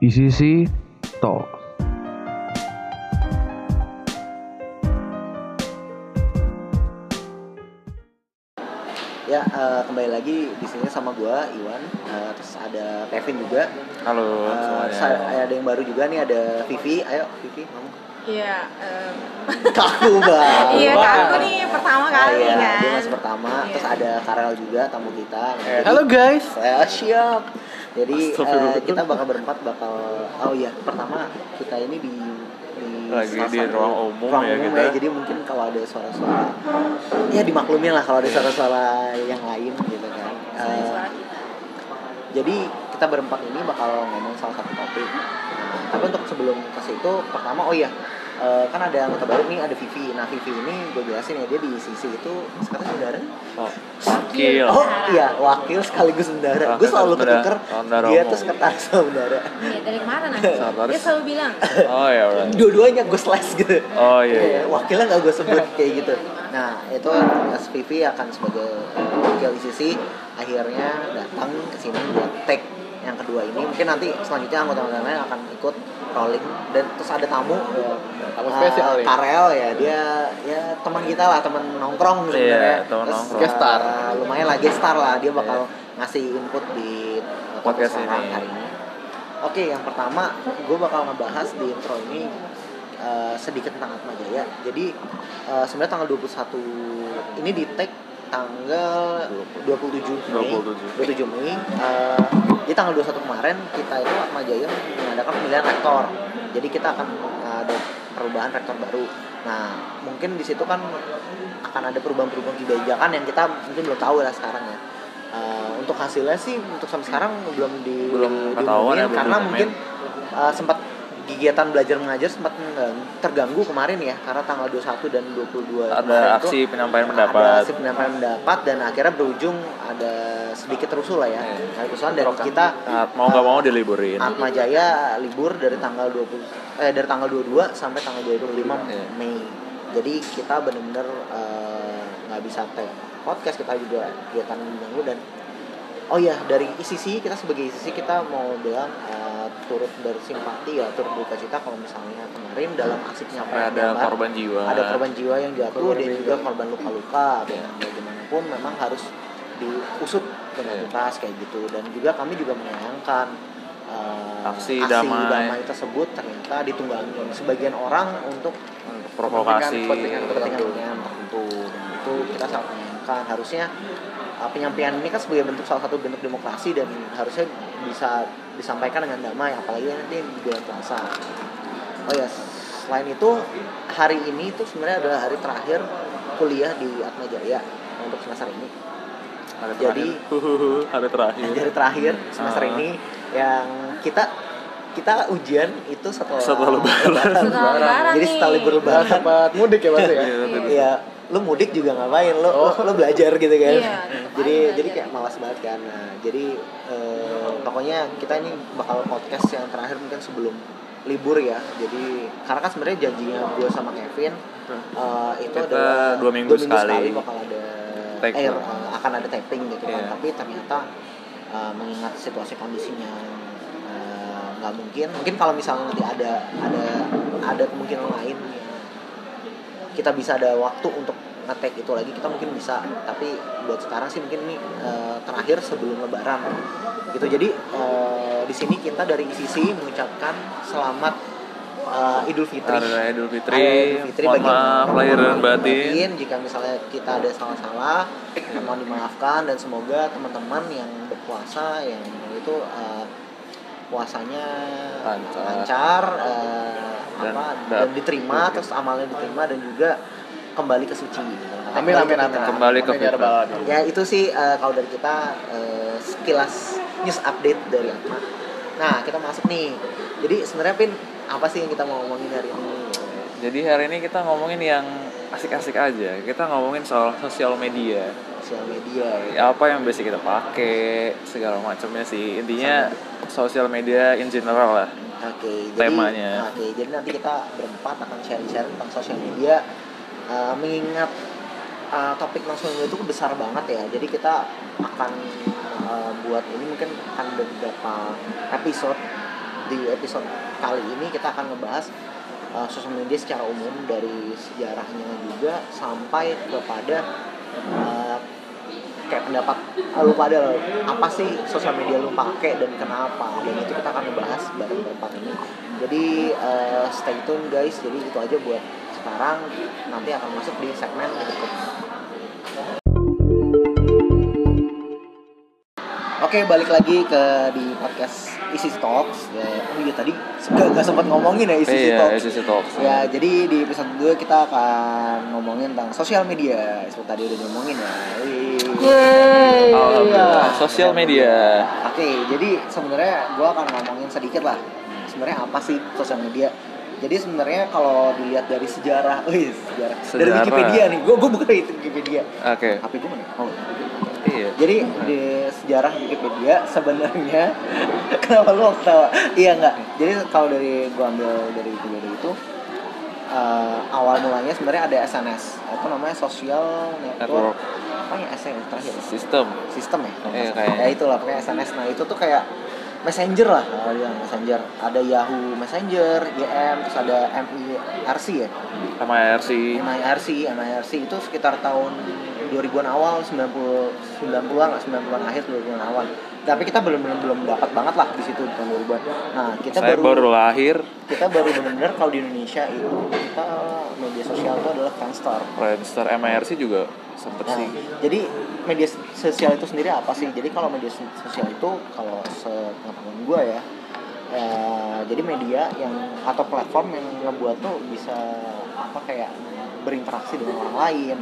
ICC Talk. Ya, eh, kembali lagi di sini sama gua Iwan, Eh, terus ada Kevin juga. Halo Eh, semuanya. terus ada ada yang baru juga nih ada Vivi. Ayo Vivi, ngomong. Iya, em, Kaku banget. iya Wah. Kak, aku nih pertama Ah, kali iya, kan. Dia masih pertama, Iya. terus ada Karel juga tamu kita. Eh, halo guys. Eh, siap. Jadi eh, kita bakal berempat bakal oh iya, pertama kita ini di di Lagi di ruang umum ruang ya umum kita. Jadi mungkin kalau ada suara-suara ya dimaklumin lah kalau ada suara-suara yang lain gitu kan. Suara- jadi kita berempat ini bakal ngomong salah satu topik. Tapi untuk sebelum ke situ, pertama oh iya, eh, kan ada anggota baru nih ada Vivi. Nah Vivi ini gue jelasin ya dia di sisi itu sekarang saudara. Oh, wakil. Oh iya wakil sekaligus. Wakil Gue selalu ketuker dia tuh sekretaris sama bendara. Iya, dari kemarin aja. Sekretaris. Dia selalu bilang, Oh ya, alright. Dua-duanya gue slash gitu. Oh iya. iya. Wakilnya nggak gue sebut kayak gitu. Nah itu Mas Vivi akan sebagai wakil ICC akhirnya datang ke sini buat take yang kedua ini mungkin nanti selanjutnya anggota-anggota lain akan ikut rolling dan terus ada tamu Tamu eh, spesial nih. Karel ya dia ya teman kita lah teman nongkrong sebenarnya Iya, teman Terus, nongkrong. Guest star. lumayan lah guest star lah dia bakal ngasih input di Podcast ini. hari ini oke yang pertama gue bakal ngebahas di intro ini eh, sedikit tentang Atma Jaya jadi eh, sebenarnya tanggal 21 ini di tag tanggal 27 Mei. 27. 27 Mei. Eh, di tanggal 21 kemarin kita itu Atma Jaya mengadakan pemilihan rektor. Jadi kita akan eh, ada perubahan rektor baru. Nah mungkin di situ kan akan ada perubahan-perubahan kebijakan yang kita mungkin belum tahu lah sekarang ya. Eh, untuk hasilnya sih untuk sampai sekarang belum di Belum ketahuan ya, karena mungkin eh, sempat kegiatan belajar mengajar sempat terganggu kemarin ya karena tanggal 21 dan 22 kemarin Ada itu aksi penyampaian ada pendapat. aksi penyampaian pendapat dan akhirnya berujung ada sedikit rusuh lah ya ada kerusuhan dan kita Nah, mau nggak mau diliburin. Atma Jaya libur dari tanggal 20 eh dari tanggal 22 sampai tanggal 25 Iya. Mei. Jadi kita benar-benar eh, nggak bisa tag podcast kita juga kegiatan mengganggu dan oh ya dari ICC kita sebagai ICC kita mau bilang eh, turut bersimpati ya turut berduka cita kalau misalnya kemarin dalam aksi penyampaian ada pendapat, korban jiwa. ada korban jiwa yang jatuh Korban dan juga korban luka-luka dan bagaimanapun memang harus diusut ke Iya. tuntas kayak gitu dan juga kami juga menyayangkan uh, Aksi damai. tersebut ternyata ditunggangi sebagian orang untuk provokasi. Kepentingan- tertentu dan itu kita sangat menyayangkan harusnya uh, penyampaian ini kan sebagai bentuk salah satu bentuk demokrasi dan harusnya bisa disampaikan dengan damai apalagi nanti di bulan puasa oh ya selain itu hari ini itu sebenarnya adalah hari terakhir kuliah di Atma Jaya untuk semester ini Hari Jadi- terakhir. Hari terakhir. hari terakhir semester Ah. ini yang kita kita ujian itu setelah Setelah lebaran. setelah lebaran jadi setelah libur Nah, lebaran sempat mudik ya berarti ya. Iya, lu mudik juga ngapain? Lu, Oh. lu, lu belajar gitu kan? Iya, jadi jadi kayak malas banget kan. Nah, jadi eh, pokoknya kita ini bakal podcast yang terakhir mungkin sebelum libur ya. Jadi karena kan sebenarnya janjinya gue sama Kevin eh, itu Kita adalah dua minggu sekali. bakal ada Take. eh, eh, akan ada taping gitu kan. Iya. Tapi ternyata eh, mengingat situasi kondisinya nggak mungkin. Mungkin kalau misalnya nanti ada ada ada kemungkinan lain kita bisa ada waktu untuk ngetek itu lagi kita mungkin bisa tapi buat sekarang sih mungkin ini eh, terakhir sebelum lebaran gitu jadi eh, di sini kita dari ICC mengucapkan selamat eh, Idul Fitri Raya Idul Fitri. Idul Fitri Mohon bagi- maaf lahir dan batin. jika misalnya kita ada salah-salah mohon dimaafkan dan semoga teman-teman yang berpuasa yang itu eh, puasanya Lancar. lancar, eh, Dan dap- dan diterima terus amalnya diterima dan juga kembali ke suci Amin amin amin. Kembali ke ya fitrah. Ya itu sih eh, kalau dari kita eh, sekilas news update dari Atma nah kita masuk nih jadi sebenarnya pin apa sih yang kita mau ngomongin hari ini Jadi hari ini kita ngomongin yang asik-asik aja. Kita ngomongin soal sosial media. Sosial media ya Ya, apa yang biasa kita pakai segala macamnya sih. Intinya sosial media in general lah. Oke, jadi Temanya. Oke, jadi nanti kita berempat akan share-share tentang sosial media. Eh, mengingat eh, topik media itu besar banget ya. Jadi kita akan eh, buat ini mungkin akan beberapa episode di episode kali ini kita akan ngebahas uh, sosial media secara umum dari sejarahnya juga sampai kepada uh, kayak pendapat uh, lu pada apa sih sosial media lu pakai dan kenapa? Dan itu kita akan ngebahas bareng berempat ini. Jadi uh, stay tune guys. Jadi itu aja buat sekarang. Nanti akan masuk di segmen berikutnya Oke, balik lagi ke di podcast Isi Talks. Ya, oh iya tadi gak, gak sempat ngomongin ya Isi Iya, Talks. Isi Talks. Ya, jadi di episode 2 kita akan ngomongin tentang sosial media. Seperti tadi udah ngomongin ya. Wih. Alhamdulillah. Iya. Sosial media. Oke, jadi sebenarnya gue akan ngomongin sedikit lah. Sebenarnya apa sih sosial media? Jadi sebenarnya kalau dilihat dari sejarah, wih sejarah. Dari Sejarah. Wikipedia nih, gue gue buka Wikipedia. Oke. HP gue mana? Oh. Jadi di sejarah Wikipedia sebenarnya kenapa lu ketawa? Iya enggak. Jadi kalau dari gua ambil dari Wikipedia itu eh, awal mulanya sebenarnya ada SNS. Itu namanya Social Network. Network. Apa ya SNS terakhir? Sistem. Sistem ya? salah. kayaknya. Ya itulah pakai SNS. Nah, itu tuh kayak Messenger lah, kalau dia Messenger. Ada Yahoo Messenger, YM, terus ada MIRC ya. Sama RC. MIRC, MIRC itu sekitar tahun 2000-an awal, 90 90-an lah, 90-an akhir 2000-an awal. Tapi kita belum belum belum dapat banget lah di situ tahun 2000-an. Nah, kita Saya baru, baru lahir. kita baru benar-benar kalau di Indonesia itu kita media sosial itu adalah Friendster. Friendster MIRC juga sempet Nah, sih. jadi media sosial itu sendiri apa sih? Jadi kalau media sosial itu kalau sepengetahuan gue ya, eh, jadi media yang atau platform yang ngebuat tuh bisa apa kayak berinteraksi dengan orang lain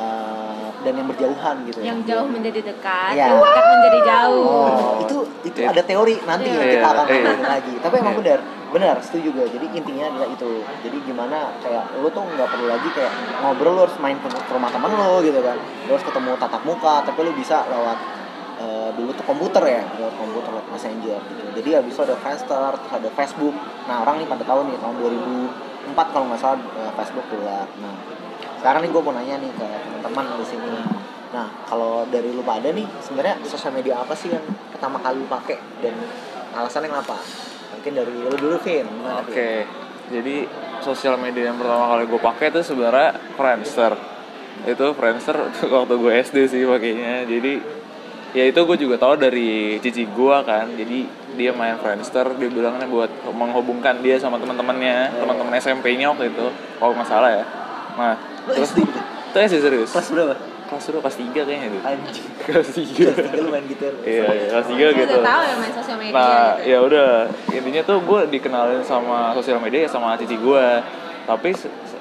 eh, dan yang berjauhan gitu ya. Yang jauh menjadi dekat, Iya. yang dekat menjadi jauh. Oh, itu itu Iya. ada teori nanti Iya. kita akan ngomongin lagi. Tapi emang Iya. benar, benar setuju juga. Jadi intinya adalah itu. Jadi gimana kayak lu tuh nggak perlu lagi kayak ngobrol lu harus main ke rumah temen lu gitu kan. Lu harus ketemu tatap muka, tapi lu bisa lewat eh, dulu tuh komputer ya, lewat komputer lewat messenger gitu. Jadi habis itu ada Friendster, terus ada Facebook. Nah orang nih pada tahun nih tahun 2004 kalau nggak salah eh, Facebook keluar. Nah sekarang nih gue mau nanya nih ke teman-teman di sini. Nah, kalau dari lu pada nih, sebenarnya sosial media apa sih yang pertama kali lu pakai dan alasannya kenapa? Mungkin dari lu dulu, Vin. Oke. Jadi sosial media yang pertama kali gue pakai itu sebenarnya Friendster. Itu Friendster waktu gue SD sih pakainya. Jadi ya itu gue juga tahu dari cici gue kan. Jadi dia main Friendster, dia bilangnya buat menghubungkan dia sama teman-temannya, teman-teman SMP-nya waktu itu. Kalau nggak salah ya. Nah, Lu terus SD gitu? itu SD serius. Kelas berapa? Kelas dulu kelas 3 kayaknya itu. Anjing. Kelas 3. Kelas tiga lu main gitar. Iya, iya, kelas 3 Saya gitu. udah tahu ya main sosial media Nah, gitu. ya udah intinya tuh gue dikenalin sama sosial media ya sama cici gue. Tapi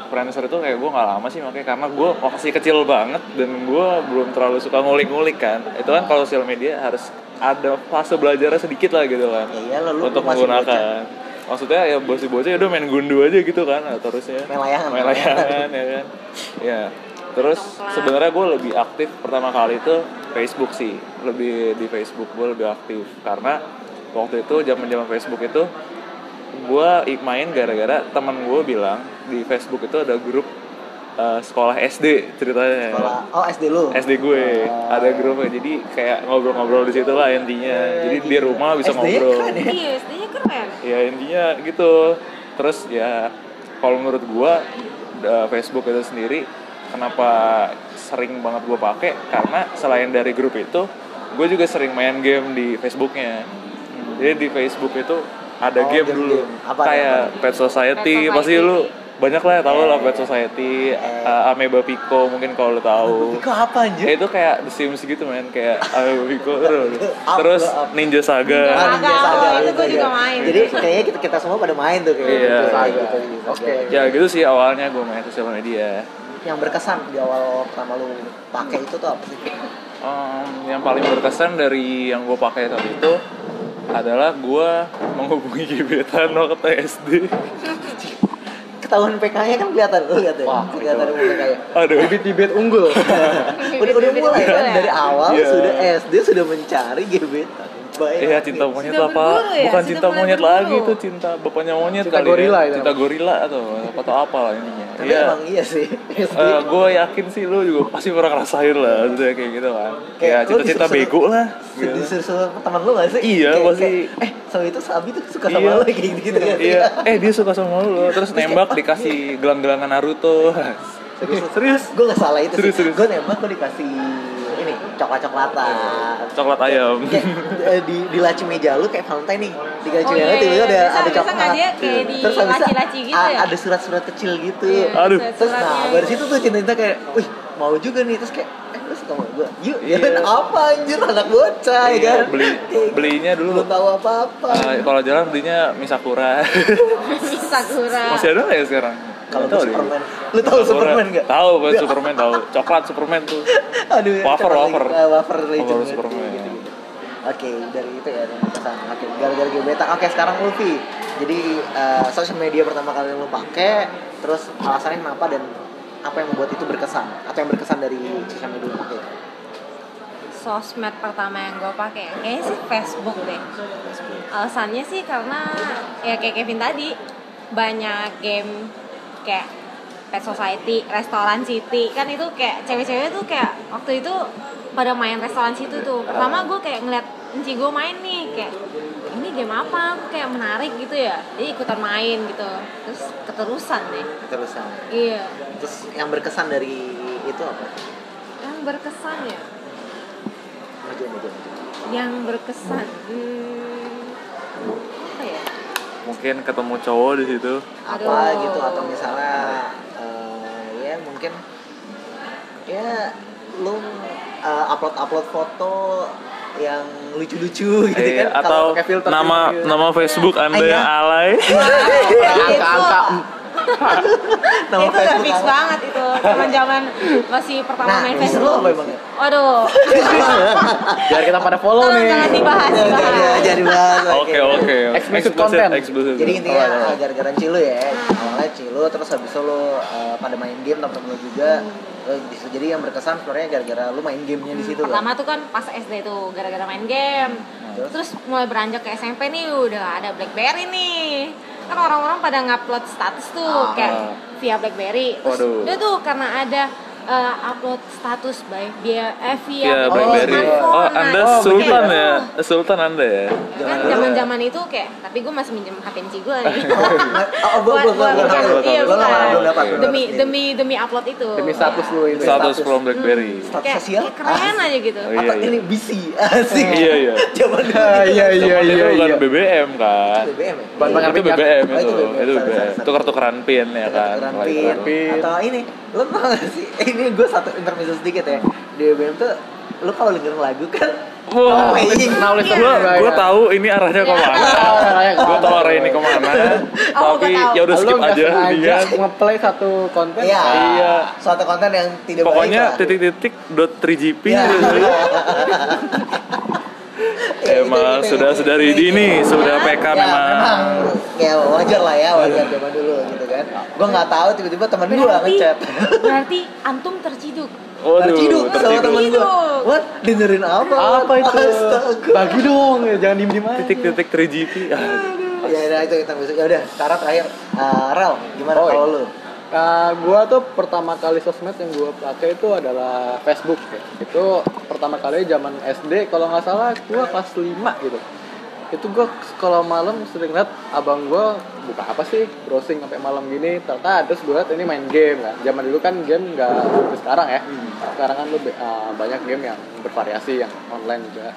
Friendster itu kayak gue nggak lama sih makanya karena gue masih kecil banget dan gue belum terlalu suka ngulik-ngulik kan. Itu kan kalau sosial media harus ada fase belajarnya sedikit lah gitu kan Ya iyalah, lu untuk menggunakan. Maksudnya ya bocah-bocah ya udah main gundu aja gitu kan terusnya. Main layangan. Main layangan ya kan. Ya. Terus sebenarnya gue lebih aktif pertama kali itu Facebook sih. Lebih di Facebook gue lebih aktif karena waktu itu zaman-zaman Facebook itu gue main gara-gara teman gue bilang di Facebook itu ada grup eh, sekolah SD ceritanya. Sekolah. Oh, SD lu. SD gue Oh. ada grupnya jadi kayak ngobrol-ngobrol di situ lah intinya. Jadi di rumah bisa SD-nya ngobrol. keren ya? Iya, SD-nya keren. Ya intinya gitu. Terus ya kalau menurut da- Facebook itu sendiri kenapa sering banget gua pakai karena selain dari grup itu gue juga sering main game di Facebooknya. Jadi di Facebook itu ada Oh, game game-game. dulu Apa, kayak apa? Pet Society, Pet pasti Society. lu banyak lah ya tahu Eh, lah Pet Society, eh. uh, Ameba Pico mungkin kalau lu tahu. Itu apa anjir? Ya, itu kayak The Sims gitu men kayak Ameba Pico terus, terus. Ninja Saga. Ninja Ah, Ninja Saga, Saga, itu Ninja gua juga Saga. main. Jadi kayaknya kita, kita semua pada main tuh kayak Iya, gitu, iya. gitu. Oke. Ya gitu sih awalnya gue main sosial media. Yang berkesan di awal pertama lu pakai itu tuh apa sih? Em, yang paling berkesan dari yang gue pakai saat itu adalah gue menghubungi gebetan waktu SD. Ketahuan PK-nya kan kelihatan, lu lihat ya. Wah, kelihatan umur PK-nya. Aduh. Bibit-bibit unggul. udah udah mulai kan ya? dari awal Iya. sudah SD sudah mencari gebetan. Baik. Iya cinta monyet lah pak, berburu ya? bukan cinta monyet berburu. lagi itu cinta bapaknya monyet Cinta kali gorila ya. itu. cinta gorila atau atau apa lah intinya. Tapi Iya, emang iya sih. gue yakin sih lu juga pasti pernah ngerasain lah, maksudnya kayak gitu kan. Kayak cita-cita disuruh- bego lah. gitu. Disuruh teman lu gak sih? Iya, Kayak- pasti. kayak, eh, so itu Sabi tuh suka sama Iya. lu kayak gitu gitu Iya, eh dia suka sama lu terus nembak dikasih gelang-gelangan Naruto. Serius, Serius? Gue gak salah itu Serius, sih. Gue nembak gue dikasih ini coklat-coklatan. Coklat ayam. Kayak eh, di di laci meja lu kayak Valentine nih. Di laci Oh, meja iya, tiba-tiba iya. ada Biasa- ada coklat. dia kayak di Terus laci-laci gitu ya? Ada surat-surat kecil gitu. Iya, Aduh. Terus nah dari situ tuh cinta-cinta kayak, wih mau juga nih terus kayak eh lu suka sama gue yuk Iya. ya apa anjir anak bocah ya Iya, kan beli belinya dulu belum tahu apa-apa eh, kalau jalan belinya Misakura. Sakura. Masih ada nggak ya sekarang? kalau Nggak gue tahu deh. Superman lu tahu Superman gak? Tahu, kan Superman tahu. Coklat Superman tuh. Aduh, ya, Wafer, wafer. lagi. Ah, wafer legend. Wafer Superman. gitu-gitu. Oke, dari itu ya yang berkesan. Oke, gara-gara gebetan. Oke, sekarang lu Vi. Jadi eh, social media pertama kali lu pakai, terus alasannya kenapa dan apa yang membuat itu berkesan? Atau yang berkesan dari social media pakai? sosmed pertama yang gue pakai. Kayaknya sih Facebook deh. Alasannya sih karena ya kayak Kevin tadi banyak game kayak Pet Society, Restoran City. Kan itu kayak cewek-cewek tuh kayak waktu itu pada main restoran situ tuh. Pertama gue kayak ngeliat enci gue main nih kayak ini game apa? Kayak menarik gitu ya. Jadi ikutan main gitu. Terus keterusan deh. Terusan. iya Terus yang berkesan dari itu apa? yang berkesan ya Maju, maju, maju. yang berkesan hmm, apa ya Mungkin ketemu cowok di situ. Apa Aduh. gitu atau misalnya eh, ya mungkin ya lu eh, upload-upload foto yang lucu-lucu gitu Iya, kan atau pakai filter, nama filter. nama Facebook Anda Iya. yang alay. Angka-angka. Nama itu udah fix banget itu zaman zaman masih pertama Nah, main Facebook waduh Biar kita pada follow tolong nih. jangan dibahas Jadi dibahas jadi bahas. Oke oke. Explicit content. explicit. Jadi intinya Oh, eh, gara-gara Cilu ya, awalnya Cilu terus habis itu lu eh, pada main game temen-temen lu juga. Situ jadi yang berkesan sebenarnya gara-gara lu main gamenya di situ kan. pertama tuh kan pas SD tuh gara-gara main game Terus? terus mulai beranjak ke SMP nih udah ada BlackBerry nih kan orang-orang pada ngupload status tuh Ah. kayak via BlackBerry terus Waduh. udah tuh karena ada eh, upload status by via eh, via Ya BlackBerry. smartphone. Oh, Nah, Anda itu sultan ya? oh, Sultan Anda ya? Ya kan zaman zaman itu kayak tapi gue masih minjem HP Nci gue nih Oh, gua gua gua Buat- iya demi demi demi upload itu Demi status lu itu. Status from BlackBerry. Status sosial? keren aja gitu Oh, iya, Atau iya. ini BC asik. Iya, iya. Zaman dulu Ah, gitu. iya, iya, iya, itu bukan iya. BBM kan? BBM ya? Itu. BBM Oh, itu, itu BBM. Tukar-tukaran pin ya kan? Tukeran Mulai pin. Atau ini, lu tau gak sih? Ini gue satu intermezzo sedikit ya. Di BBM tuh lu kalau dengerin lagu kan Wah, listen gue gue tahu ini arahnya ke mana. Arahnya gue tahu arah ini ke mana. Oh, Tapi gua tahu. ya udah skip aja. Iya. nge-play satu konten. Iya. Iya. Suatu konten yang tidak Pokoknya titik-titik dot 3GP Iya. gitu. Ya, Emang itu- itu- sudah itu- sudah di ini sudah Ya, PK ya, memang. ya wajar lah ya wajar zaman dulu gitu kan gue nggak tahu tiba-tiba teman gue ngechat berarti antum terciduk Waduh, terciduk sama terciduk. temen gue Terciduk. what dengerin apa Apa itu? Astaga. Bagi dong, ya, jangan diem-diem aja. Titik-titik 3GP. Ah, ya udah itu kita besok ya udah sekarang terakhir uh, Rel gimana Oh, kalau iya. lu Nah, gua tuh pertama kali sosmed yang gua pakai itu adalah Facebook. ya. Itu pertama kali zaman SD kalau nggak salah gua kelas 5 gitu. Itu gua kalau malam sering liat abang gua buka apa sih browsing sampai malam gini. Ternyata terus gua ini main game kan. Zaman dulu kan game nggak seperti sekarang ya. Sekarang kan lu uh, banyak game yang bervariasi yang online juga.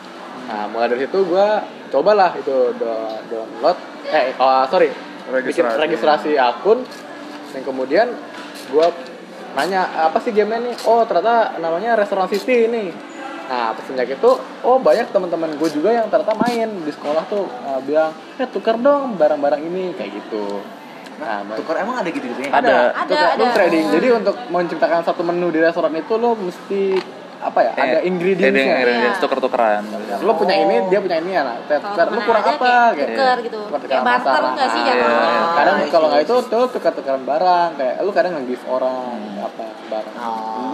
Nah, mulai dari situ gua cobalah itu do- download eh oh, sorry bikin Registrasi. registrasi akun dan kemudian gue nanya apa sih gamenya nih? Oh ternyata namanya restoran city ini. Nah pas sejak itu oh banyak teman-teman gue juga yang ternyata main. Di sekolah tuh uh, bilang eh tukar dong barang-barang ini kayak gitu. Nah tukar emang ada gitu-gitu ya Ada. Ada, tukar lu ada. trading jadi untuk menciptakan satu menu di restoran itu lo mesti apa ya ada Eh, ingredientsnya ingredients Iya. tuker-tukeran. lo punya ini dia punya ini ya nah lu ke mana kurang apa kayak tuker gitu. Kayak barter nggak sih Ah, jatuhnya? iya. kadang Ah, kalau iya, nggak iya, itu tuh tukar-tukaran barang kayak lu kadang nge-gift orang apa barang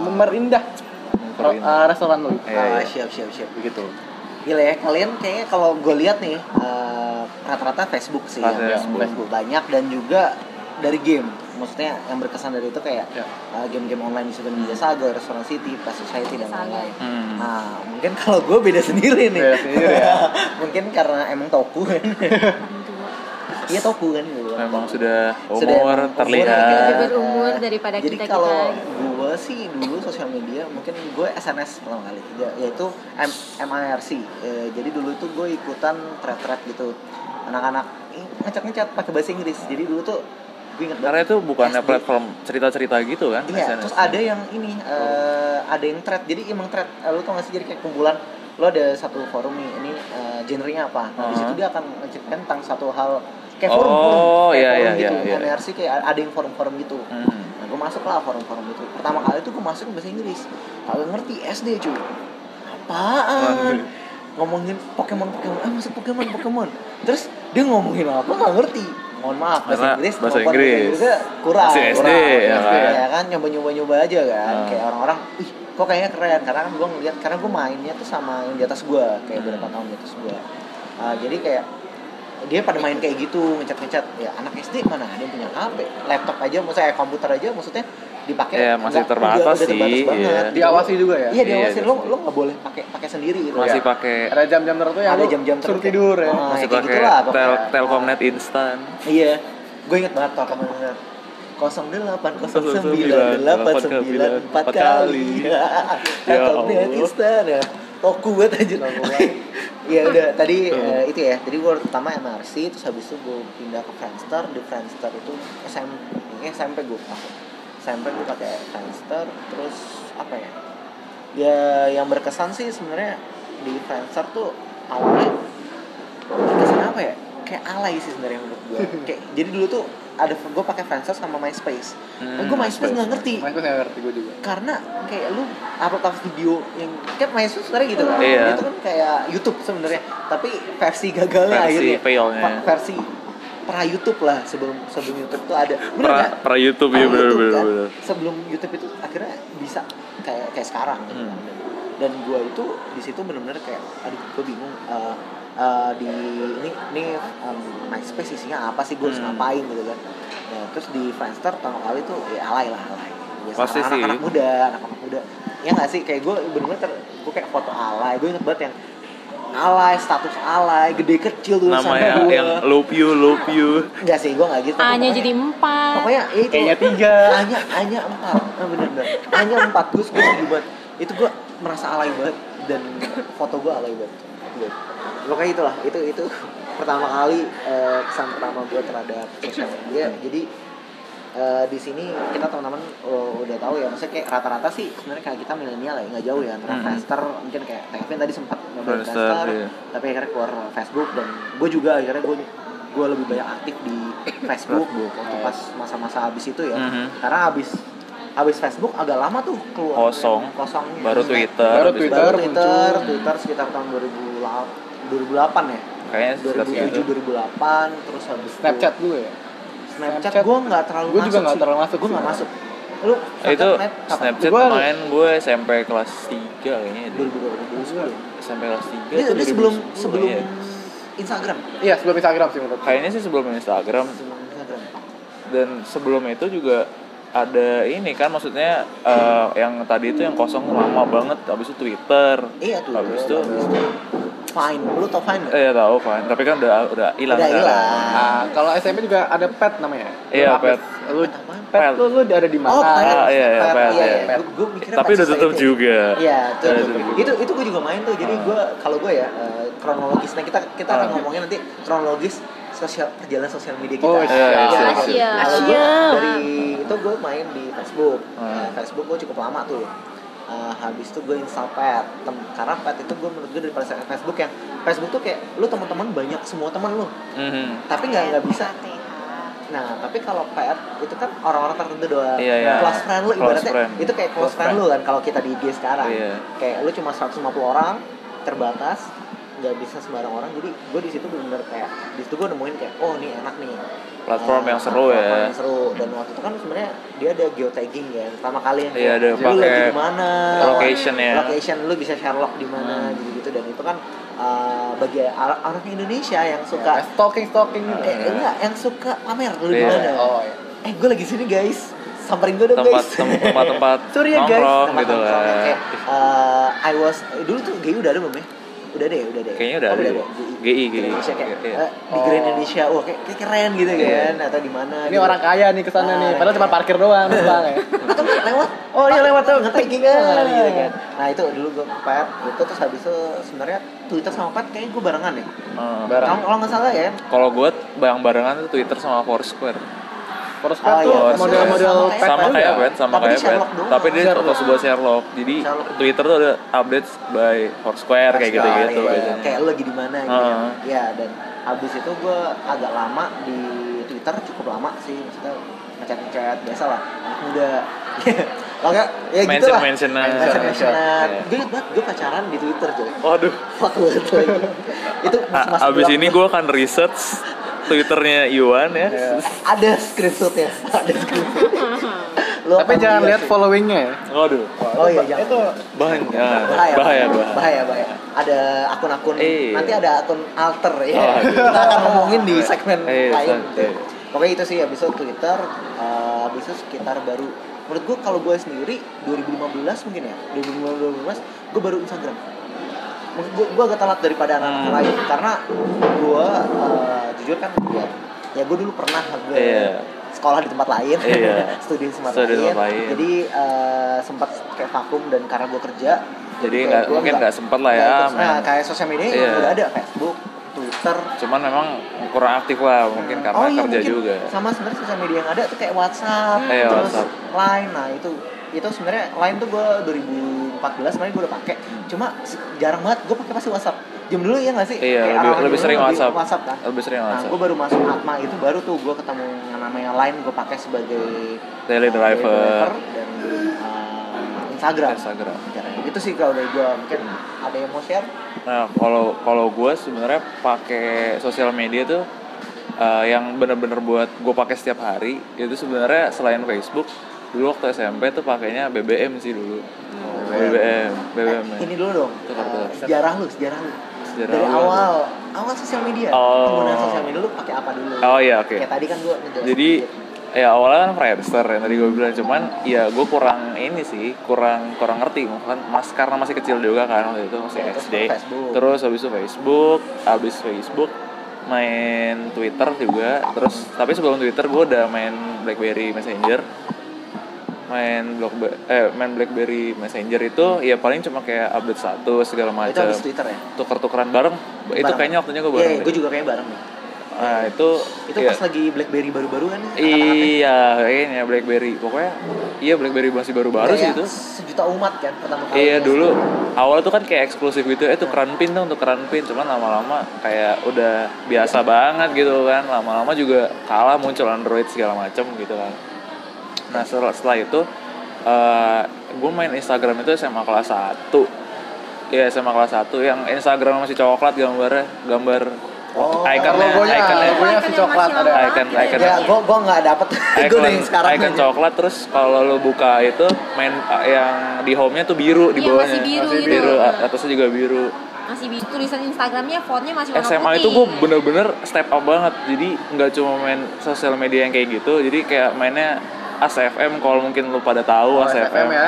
memerindah Memperindah. uh, restoran lu Iya, Ah, iya. siap siap siap begitu Gila ya, kalian kayaknya kalau gue lihat nih eh, rata-rata Facebook sih Rata yang Facebook. Facebook banyak dan juga dari game. Maksudnya yang berkesan dari itu kayak Ya. eh, game-game online di Seven Ninja Saga, Restaurant City, Past Society dan lain-lain. Hmm. Nah, mungkin kalau gue beda sendiri nih. Beda sendiri ya. mungkin karena emang toku kan. Iya toku kan gitu. memang sudah Sudah umur emang umur terlihat kayak- Lebih berumur daripada Jadi kita-kita. kalau gue sih dulu sosial media mungkin gue SNS pertama kali ya, yaitu M MIRC. Eh, jadi dulu tuh gue ikutan thread-thread gitu. Anak-anak ngecat-ngecat pakai bahasa Inggris. Jadi dulu tuh gue inget karena itu bukannya SD. platform cerita-cerita gitu kan Iya, SNS? terus ada yang ini, eh, ada yang thread. Jadi emang thread, eh, lu tau gak sih jadi kayak kumpulan lo ada satu forum nih, ini eh, genrenya apa? Nah, di situ Uh-huh. dia akan menceritakan tentang satu hal kayak Oh, forum, forum, kayak iya, forum iya, gitu. iya, iya. MRC kayak ada yang forum-forum gitu. Hmm. Nah, gue masuk lah forum-forum itu. Pertama kali tuh gue masuk bahasa Inggris. Kagak ngerti SD cuy. Apaan? Ngomongin Pokemon Pokemon, ah masuk Pokemon Pokemon. Terus dia ngomongin apa nggak ngerti. Mohon maaf bahasa Karena Inggris, bahasa Inggris. Kurang. Masih SD, kurang. ya SD, kan? ya kan nyoba-nyoba-nyoba aja kan. Hmm. Kayak orang-orang, ih kok kayaknya keren karena kan gue ngeliat karena gue mainnya tuh sama yang di atas gue kayak Hmm. berapa tahun di atas gue. Ah, jadi kayak dia pada main kayak gitu ngecat-ngecat ya anak SD mana ada yang punya HP laptop aja maksudnya komputer aja maksudnya dipakai Ya, masih nggak- terbatas udah- udah sih, terbatas banget iya. gitu. Diawasi juga ya? iya Iya, diawasi lo diawasi. lo nggak boleh pakai pakai sendiri gitu masih ya. pakai Ada jam-jam tertentu yang Ada jam-jam suruh tertentu. tidur ya. Oh. masih kayak pakai gitulah pokoknya. tel telkomnet instan iya gue inget banget telkomnet 0809 empat kali telkomnet Allah. instan ya toku banget aja Iya udah tadi eh, itu ya. Jadi gue pertama MRC terus habis itu gue pindah ke Friendster di Friendster itu SMP ini SMP gue pakai. SMP gue pakai Friendster terus apa ya? Ya yang berkesan sih sebenarnya di Friendster tuh awalnya berkesan apa ya? Kayak alay sih sebenarnya menurut gue. Kayak jadi dulu tuh ada gue pakai Friendster sama MySpace. Hmm, gue MySpace nggak ngerti gue nggak ngerti gue juga. karena kayak lu upload upload video yang kayak MySpace sebenarnya gitu kan Iya. itu kan kayak YouTube sebenarnya tapi versi gagalnya Versi akhirnya failnya. Versi pra YouTube lah sebelum sebelum YouTube tuh ada bener pra, nggak? pra YouTube Pra ya bener YouTube bener kan. bener sebelum YouTube itu akhirnya bisa kayak kayak sekarang gitu Hmm. kan. dan gue itu di situ bener-bener kayak aduh gue bingung eh, eh, di ini ini em, MySpace isinya apa sih? Gue harus Hmm. ngapain gitu kan. Nah, terus di Friendster pertama kali tuh ya alay lah alay. Biasa Pasti anak, sih. anak muda anak-anak muda. Ya nggak sih? Kayak gue bener-bener ter, gue kayak foto alay. Gue inget banget yang alay status alay gede kecil tuh nama yang, yang love you love you. Enggak sih gue nggak gitu. A-nya Pokoknya- jadi empat. pokoknya ya itu. Kayaknya tiga. hanya hanya empat. Nah, bener bener. Hanya empat. Terus gue setuju banget. Itu gue merasa alay banget dan foto gue alay banget Gitu. pokoknya itulah itu itu pertama kali eh, kesan pertama gue terhadap sosial media jadi eh, di sini kita teman-teman oh, udah tahu ya maksudnya kayak rata-rata sih sebenarnya kayak kita milenial ya nggak jauh ya antara Mhm. Friendster mungkin kayak Kevin tadi sempat nyobain Friendster, Friendster iya. tapi akhirnya keluar Facebook dan gue juga akhirnya gue gue lebih banyak aktif di Facebook, Facebook. waktu pas masa-masa habis itu ya Mhm. karena habis habis Facebook agak lama tuh keluar Kosong. kosong baru Twitter Baru Twitter. baru Twitter muncul. Twitter sekitar tahun 2008 2008 ya kayaknya sekitar 2007 segitu 2008 terus habis itu- Snapchat dulu ya. Snapchat, Snapchat. gue nggak terlalu masuk juga nggak terlalu masuk gue nggak masuk lu Eh, itu Snapchat kapan? Snapchat Gua- main gue SMP kelas 3 kayaknya deh. 2012 2010 SMP kelas 3 Dia, dia sebelum sebelum ya. Instagram Iya sebelum Instagram sih menurut. gue. kayaknya sih sebelum Instagram sebelum Instagram dan sebelum itu juga ada ini kan maksudnya eh, yang tadi itu yang kosong lama banget habis itu Twitter iya tuh habis itu Fine lu tau Fine nggak? eh ya tahu kan tapi kan udah udah hilang Udah hilang. Nah, kalau SMP juga ada pet namanya. Iya, pet. Lu pet Pet. lu lu ada di mana? Oh, pet. Ah, iya, iya, Pet, pet, iya, iya. iya. Gua- gua mikirnya tapi udah tutup juga Iya, tutup juga. itu itu gue juga main tuh. Jadi Ah. gue kalau gue ya eh, kronologisnya kita kita akan Ah. ngomongin nanti kronologis sosial perjalanan sosial media kita. Oh, iya, Iya, iya. Asia. Kalau gue Asia. dari itu gue main di Facebook. Ah. Nah, Facebook gue cukup lama tuh. Eh, habis itu gue install pet Tem- karena pet itu gue menurut gue daripada Facebook yang Facebook tuh kayak lu teman-teman banyak semua teman lu Mhm. tapi nggak nggak bisa Nah, tapi kalau pet itu kan orang-orang tertentu doang. Iya, iya. Close friend lu Close ibaratnya friend. itu kayak close, Close friend, friend. lu kan kalau kita di IG sekarang. Iya. Kayak lu cuma 150 orang terbatas nggak bisa sembarang orang jadi gue di situ benar-benar kayak di situ gue nemuin kayak oh ini enak nih. Platform Eh, yang seru ya. yang seru. Dan waktu itu kan sebenarnya dia ada geotagging ya pertama kali yang Iya, kayak, ada lu lagi di mana? location ya. location lu bisa Sherlock di mana? Hmm. gitu gitu dan itu kan uh, bagi or- orang Indonesia yang suka stalking stalking gitu eh, enggak yang suka pamer lu di Iya. mana? Oh iya. Eh gue lagi sini guys. Samperin gue dong tempat guys. tem- tempat-tempat Sorry ya guys. Tempat gitu lah. Kayak uh, I was dulu tuh GI udah ada belum ya udah deh udah deh Kayaknya udah Oh, ada. GI, Grand Indonesia kayak Iya. eh, di Grand Oh. Indonesia wah kayak, kayak keren gitu Iya. kan atau di mana ini gitu. orang kaya nih ke sana nih Nah, padahal cuma parkir doang numpang ya atau nggak lewat oh iya lewat tuh nge-tagging kan gitu kan nah itu dulu gue pet itu terus habis itu sebenarnya Twitter sama pet kayaknya gue barengan deh Eh, Bareng. kalau nggak salah ya kalau gue bayang barengan tuh Twitter sama Foursquare Foursquare Oh, tuh iya, model-model sama sama juga. kayak Pet, sama Tapi kayak doang. Tapi dia Sherlock. foto sebuah Sherlock. Jadi Sherlock. Twitter tuh ada update by Foursquare kayak gitu-gitu Iya, biasanya. kayak lu lagi di mana gitu ya dan habis itu gue agak lama di Twitter cukup lama sih maksudnya ngechat ngechat biasa lah anak muda nggak ya gitu lah mention mentionan Iya. gue ingat banget gue pacaran di Twitter coy Waduh. fuck banget lagi itu abis ini gue akan research Twitternya Iwan ya. Iya. ada screenshotnya ada screenshotnya Lu tapi jangan lihat followingnya ya Waduh. oh iya jangan itu Banyak. bahaya bahaya, bahaya. bahaya bahaya ada akun-akun Iya. nanti ada akun alter ya Oh, aduh. kita akan ngomongin di segmen Iya, lain pokoknya itu sih habis itu Twitter eh, habis itu sekitar baru menurut gue kalau gue sendiri 2015 mungkin ya 2015 gue baru Instagram gue, gue agak telat daripada anak-anak Hmm. lain karena gue eh, jujur kan ya, ya gue dulu pernah gue Iya. sekolah di tempat lain Iya. studi di tempat Studi di lain. tempat lain. jadi eh, sempat kayak vakum dan karena gue kerja Jadi nggak gua mungkin nggak sempat lah ya. nah kayak sosial media Iya. udah ada Facebook Twitter Cuman memang kurang aktif lah mungkin karena Oh iya, kerja mungkin juga. sama sebenarnya sosial media yang ada tuh kayak WhatsApp Iya, terus WhatsApp. Line nah itu itu sebenarnya Line tuh gue 2014 kemarin gue udah pakai cuma jarang banget gue pakai pasti WhatsApp jam dulu ya nggak sih Iya, Kayak lebih- orang-orang lebih sering WhatsApp. WhatsApp kan Lebih sering nah WhatsApp. gue baru masuk Atma itu baru tuh gue ketemu yang namanya Line gue pakai sebagai Daily uh, driver. dan uh, Instagram Instagram. Caranya. itu sih kalau dari gue mungkin ada yang mau share Nah, kalau kalau gue sebenarnya pakai sosial media tuh eh, yang bener-bener buat gue pakai setiap hari itu sebenarnya selain Facebook dulu waktu SMP tuh pakainya BBM sih dulu. BBM, BBM. Eh, ya. ini dulu dong Itu kartu. uh, sejarah lu sejarah lu Sejarah dari lu. awal awal sosial media Oh. penggunaan sosial media lu pakai apa dulu Oh iya, oke. kayak tadi kan ngejelasin Jadi ya awalnya kan Friendster yang tadi gue bilang cuman ya gue kurang ini sih kurang kurang ngerti kan mas karena masih kecil juga kan waktu itu masih Ya, terus SD Facebook. terus habis itu Facebook habis Facebook main Twitter juga terus tapi sebelum Twitter gue udah main BlackBerry Messenger main Blockbe eh main BlackBerry Messenger itu ya paling cuma kayak update satu segala itu macam habis Twitter ya tuker-tukeran bareng itu Bareng. kayaknya waktunya gue Iya, bareng gue deh. juga kayak bareng nih nah itu itu ya- pas lagi BlackBerry baru-baru kan angkat-angkatnya. Iya, kayaknya BlackBerry. Pokoknya iya BlackBerry masih baru-baru sih Kayak itu. sejuta umat kan pertama kali Iya ya. dulu awal tuh kan kayak eksklusif gitu, eh tuh keren pin untuk keren pin, cuman lama-lama kayak udah biasa banget gitu kan, lama-lama juga kalah muncul Android segala macem gitu kan. Nah setelah, setelah itu eh gue main Instagram itu SMA kelas 1 Iya SMA kelas 1 yang Instagram masih coklat gambarnya, gambar Oh, ikonnya, logonya, ikonnya, logonya si coklat ada. Icon- icon. ya gue gue nggak dapet. Icon, yang sekarang. icon coklat terus kalau lo buka itu main uh, yang di home-nya tuh biru di Iya, bawahnya. masih biru gitu. biru a- atasnya juga biru. Masih bisa tulisan Instagramnya fontnya masih warna SMA putih. itu gue bener-bener step up banget. Jadi nggak cuma main sosial media yang kayak gitu jadi kayak mainnya ASFM kalau mungkin lu pada tahu Oh, ASFM SFM ya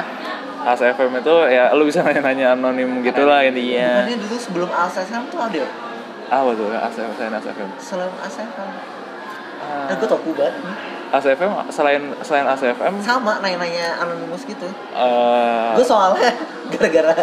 ASFM itu ya lu bisa nanya-nanya anonim gitu lah intinya Bukannya dulu sebelum ASSM tuh ada ya? apa tuh ASFM selain ASFM Selain ASSM Nah gue tau banget. ASFM selain selain ASFM Sama nanya-nanya anonimus gitu eh, Gue soalnya gara-gara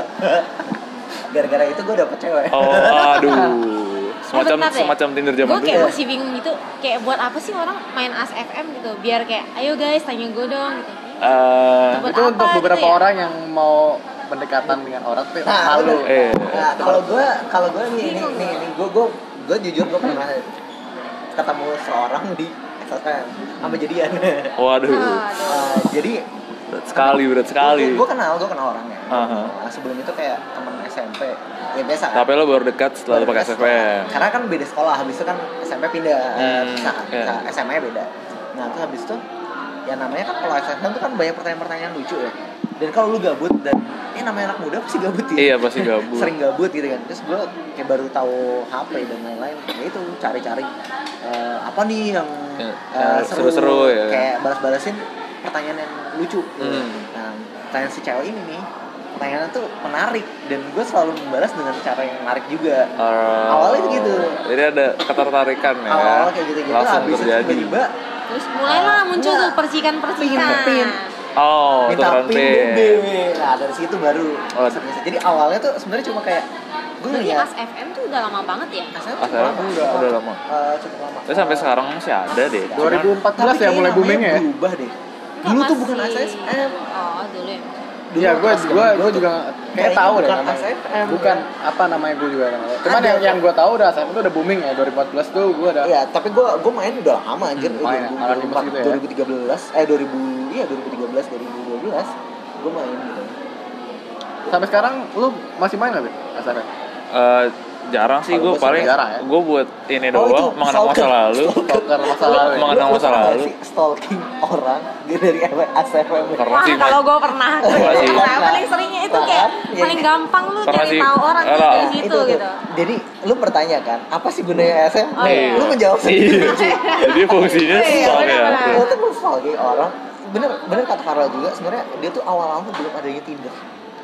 Gara-gara itu gue dapet cewek oh aduh semacam deh. semacam Tinder zaman gue dulu kayak ya? masih bingung gitu kayak buat apa sih orang main ASFM gitu biar kayak ayo guys tanya gue dong gitu Eh, Buat itu apa untuk gitu beberapa ya? orang yang mau pendekatan dengan orang tapi Nah, malu eh Nah, kalau gue kalau gue nih nih nih, nih gue gue gue jujur gue pernah ketemu seorang di SSM sama jadian. waduh Aduh. Uh, jadi berat sekali berat sekali gue kenal gue kenal orangnya. Aha. Nah, sebelum itu kayak temen SMP ya biasa kan. tapi lo baru dekat setelah pakai SFM Karena kan beda sekolah, habis itu kan SMP pindah, Hmm, bisa, iya. bisa SMA beda. Nah terus habis itu ya namanya kan kalau SFM tuh kan banyak pertanyaan-pertanyaan lucu ya dan kalau lu gabut dan eh namanya anak muda pasti gabut ya Iya pasti gabut. sering gabut gitu kan terus gue kayak baru tahu HP dan lain-lain ya itu cari-cari eh, apa nih yang Ya, eh, seru-seru ya. kayak balas-balasin pertanyaan yang lucu Hmm. nah pertanyaan si cewek ini nih pertanyaannya tuh menarik dan gue selalu membalas dengan cara yang menarik juga Uh, Awalnya gitu. Jadi ada ketertarikan ya. awal-awal kayak gitu-gitu Langsung habis itu terjadi. tiba-tiba Terus mulailah muncul Enggak. tuh percikan-percikan. Pin, pin. Oh, minta pin pin. Nah dari situ baru Oh. jadi awalnya tuh sebenarnya cuma kayak gue Berarti ngeliat As FM tuh udah lama banget ya? ASFM ASFM lama enggak, udah lama. Eh, cukup lama Terus sampai sekarang masih ada deh. Cuman- 2014 ya mulai booming ya berubah deh dulu tuh masih- bukan ASFM Oh, dulu ya. Dulu Iya, gue gue gue juga kayak tahu deh bukan namanya. Bukan apa namanya gue juga namanya. Cuman Ada yang yang gue tahu udah ASFM itu udah booming ya 2014 tuh gue udah Iya, tapi gue gue main udah lama anjir. Hmm, main ya, 2004, anonymous gitu ya. 2013, eh 2000, iya 2013, 2012 gue main gitu. sampai sekarang lu masih main nggak? ASFM? Eh, jarang sih gue gua paling sih jarang ya. gue buat ini Oh, itu doang mengenang masa lalu Stalker masa lalu. ya. Mengenang masa lalu. sih stalking orang dari ASFM. Pernah sih, kalau gue pernah. Pernah sih. Nah, paling seringnya itu kayak kan? Iya. paling gampang lu sih. tahu orang dari situ itu tuh. gitu. Jadi lu bertanya kan, apa sih gunanya ASFM? Oh, iya. Lu menjawab sendiri. Iya. Jadi fungsinya stalk benar-benar. Lu tuh stalking orang. Bener, bener kata Karel juga sebenarnya dia tuh awal-awal belum adanya Tinder.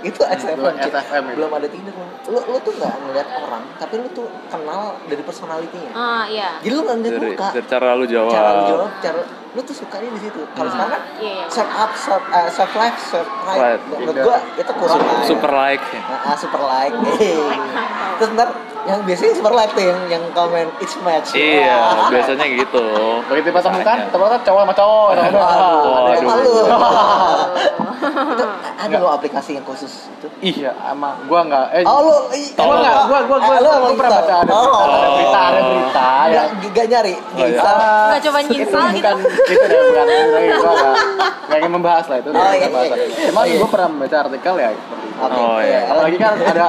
Itu ASFM, belum Cik. SFM belum ada Tinder. Lu lu tuh nggak ngeliat orang, tapi lu tuh kenal dari personalitinya. Ah, iya. Jadi lu nggak ngeliat Dari, muka. dari cara lu jawab. cara lu jawab cara lu tuh sukanya di situ kalau Hmm. sekarang Iya, iya. swipe up swipe uh, swipe left swipe right, Right. menurut gua itu kurang ya. Super like ya. Nah, ah, super like terus ntar yang biasanya super like tuh yang yang komen it's match Iya, Wah. biasanya gitu. Begitu pas temukan, Biasanya. temukan cowok sama cowok. Yang malu. Oh. itu ada lo aplikasi yang khusus itu Iya, emang gua nggak. Eh, oh lo ih, gua nggak. Gua gua gua, Eh, lo gua, pernah baca ada, Oh. ada berita, ada berita ya. Nggak nyari Oh, nggak iya. install. Nggak coba itu install gitu. itu deh bukan gua nggak nggak ingin membahas lah itu Oh, iya, iya. Cuman Oh, iya. gua pernah membaca artikel ya seperti itu. Oh, iya. Apalagi kan ada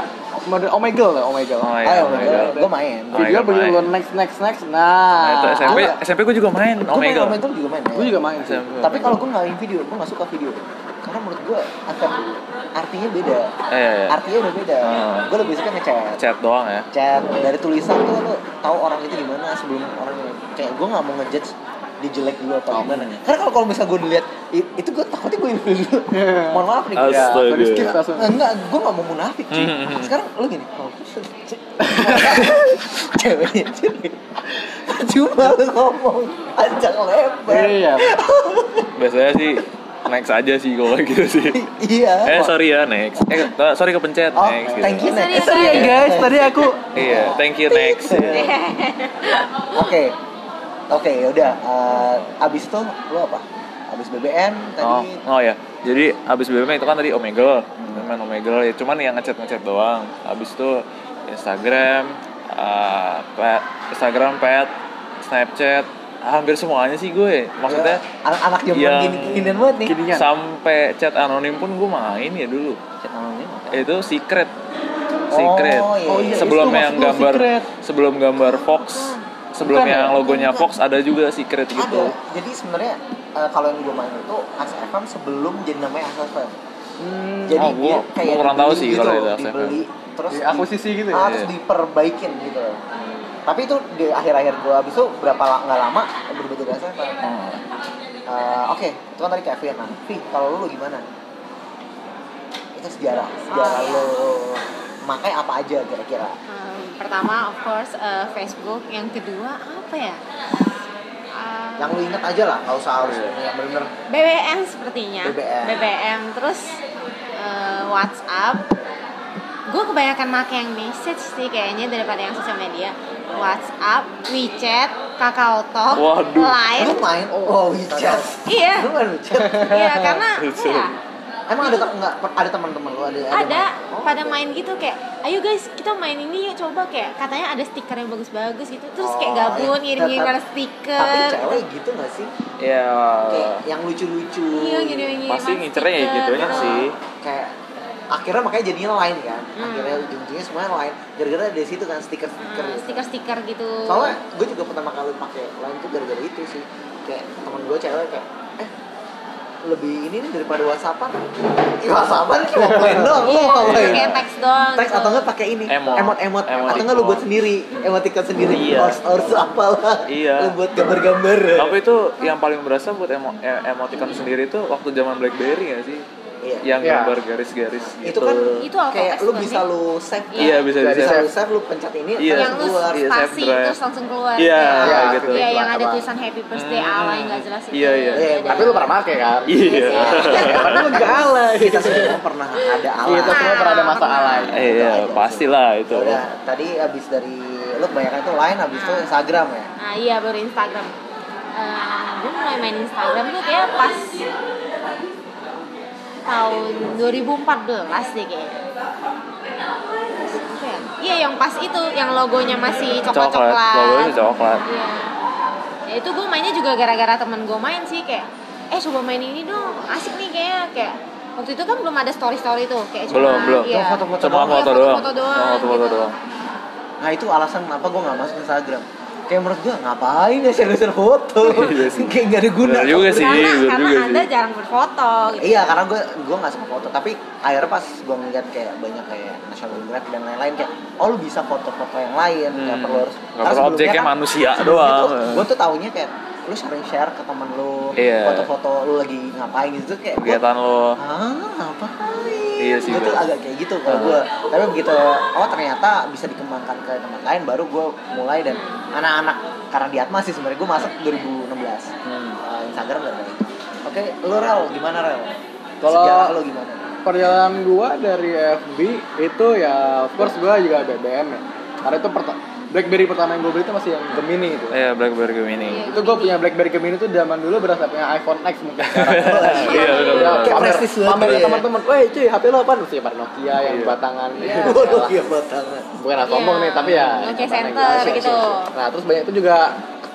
model Omegle lah Omegle. Oh, oh iya, ya oh my God. gue main Oh, Video iya, begitu lo next next next. Nah, itu Nah, SMP, ada. SMP gue juga main gue main Omega. Omegle juga main ya. gue juga main sih. SMP. tapi kalau gue nggak main video gue nggak suka video karena menurut gue akan artinya beda Eh, iya, iya. artinya udah beda Hmm. gue lebih suka ngechat Chat doang ya. chat dari tulisan tuh lo tahu orang itu gimana sebelum orang kayak gue nggak mau ngejudge dia jelek dulu apa Oh. gimana karena kalau kalau misalnya gue dilihat itu gue takutnya gue dulu mohon maaf nih Ya, Astaga. langsung di skip langsung. enggak gue nggak mau munafik cuy Hmm, hmm. sekarang lo gini oh, ceweknya cewek cuma lo ngomong panjang lebar Iya. Biasanya sih next aja sih kalau kayak gitu sih. iya Eh sorry ya next. Eh eh, sorry kepencet Oh, next. thank you gitu. next. Sorry, Iya guys, tadi aku Iya, thank you next. Oke, oke, yaudah. Eh, abis itu lo apa? Abis BBM Oh, tadi. oh ya. Jadi abis BBM itu kan tadi Omegle, main Omegle ya. Cuman yang ngechat ngechat doang. Abis itu Instagram, eh, pet, Instagram, pet, Snapchat, hampir semuanya sih gue. Maksudnya Ya, anak-anak zaman yang gini ginian banget nih. Ginian. sampai chat anonim pun gue main ya dulu. Chat anonim apa? Itu secret, secret. Oh, iya. Oh, iya. sebelum itu yang gambar, secret. sebelum gambar Fox, sebelum Bukan yang ya? logonya Bukan. Fox ada juga secret Ada. gitu. Jadi sebenarnya eh, kalau yang gue main itu ASFM sebelum jadi namanya ASFM. Hmm, Jadi Oh, dia gua- kayak gua kurang tahu sih gitu, kalau itu ASFM. dibeli terus Di di- akuisisi gitu ya? ah, terus Iya. diperbaikin gitu. Tapi itu di akhir-akhir gue abis itu berapa nggak lama berubah jadi ASFM. Hmm. Eh, Oke, itu kan tadi Kevin. Nah, Vi, kalau lu gimana? Itu sejarah, sejarah Oh, iya. lu makai apa aja kira-kira? Um, pertama of course uh, Facebook, yang kedua apa ya? Uh, Yang lu inget aja lah, nggak usah harus yang bener-bener. BBM sepertinya. BBM. BBM terus uh, WhatsApp. Gue kebanyakan make yang message sih kayaknya daripada yang sosial media. WhatsApp, WeChat, KakaoTalk, Waduh. Line. Lu main? Oh, WeChat. Iya. Lu main WeChat? Iya karena ya, Emang ada nggak ada teman-teman lu ada? ada main? Oh, pada main gitu kayak ayo guys kita main ini yuk coba kayak katanya ada stiker yang bagus-bagus gitu terus kayak Oh, gabung iya. ngirim-ngirim Tapi- stiker Tapi gitu. cewek gitu nggak sih? Ya, Kayak yang lucu-lucu. iya ngirim-ngirim pasti ngincernya ya gitunya sih. Kayak akhirnya makanya jadinya lain kan. Hmm. Akhirnya ujung-ujungnya semuanya lain. Gara-gara dari situ kan stiker-stiker. gitu. stiker-stiker gitu soalnya gue juga pertama kali pakai line tuh gara-gara itu sih kayak temen gue cewek kayak eh lebih ini nih daripada WhatsAppan. Ih, WhatsAppan nih ngapain doang, lu Iya, ngapain? kayak teks doang. Teks atau enggak pakai ini Emot. emot emot atau enggak lu buat sendiri emoticon sendiri Iya. horse horse apalah Iya. lu buat gambar-gambar Tapi itu yang paling berasa buat emo e- emoticon sendiri tuh waktu zaman BlackBerry gak sih? Iya. Yang Iya. gambar garis-garis gitu. itu kan Itu auto kayak lu bisa sih? lu save kan? Iya, bisa Bisa bisa. bisa lu save lu pencet ini Iya. yang lu keluar Iya, save terus langsung keluar. Iya, Kayak- iya, gitu. Iya, yang ada tulisan happy birthday Hmm. ala yang gak jelas itu. Iya, iya. Iya, Ada- Tapi lu pernah pakai kan? Iya. Padahal lu gak alay. kita semua pernah ada ala Kita semua pernah ada masa alay. Iya, pastilah itu. udah tadi abis dari lu kebanyakan itu lain abis itu Instagram ya Nah iya baru Instagram. Eh, gue mulai main Instagram tuh kayak pas tahun 2014 deh kayaknya. Ya? Iya yang pas itu, yang logonya masih Coklat, coklat-coklat. logonya coklat. Iya. Ya itu gue mainnya juga gara-gara temen gue main sih kayak, eh coba main ini dong, asik nih kayaknya kayak waktu itu kan belum ada story-story tuh kayak cuma Belum, belum. Cuma foto-foto doang. foto doang. foto-foto doang, Cuma foto-foto gitu. doang. nah itu alasan kenapa gue nggak masuk Instagram kayak menurut gue ngapain ya share-share foto Iya kayak nggak ada guna Bener juga sih, Karena, bener karena juga anda sih. jarang berfoto gitu. Iya karena gue gue nggak suka foto tapi akhirnya pas gue ngeliat kayak banyak kayak National Geographic dan lain-lain kayak oh lu bisa foto-foto yang lain nggak Hmm. perlu harus Nggak perlu objeknya manusia sebelumnya doang. tuh, gue tuh taunya kayak lu sering share ke temen lu Iya. foto-foto lu lagi ngapain gitu tuh kayak gue Kegiatan lo. ah ngapain Iya sih, gue tuh agak kayak gitu kalau Ah. gue tapi begitu oh ternyata bisa dikembangkan ke tempat lain baru gue mulai dan anak-anak karena di Atma sih sebenarnya gue masuk 2016 Hmm. uh, Instagram dan lain oke lu Rel gimana Rel Kalau- sejarah lu gimana Perjalanan gua dari FB itu ya of course gua juga BBM ya. Karena itu perta- BlackBerry pertama yang gue beli itu masih yang Gemini itu. Iya, BlackBerry Gemini. Iya. Itu gue punya BlackBerry Gemini itu zaman dulu berasa punya iPhone X mungkin sekarang. Iya, benar Ya, benar. Kayak pamer, prestis banget pamer ya. teman-teman, weh cuy HP lo apaan? Mesti pada Nokia yang Iya. batangan ya, iya batangan. Bukan asal sombong Iya, nih, tapi ya Nokia Center gitu. Nah terus banyak itu juga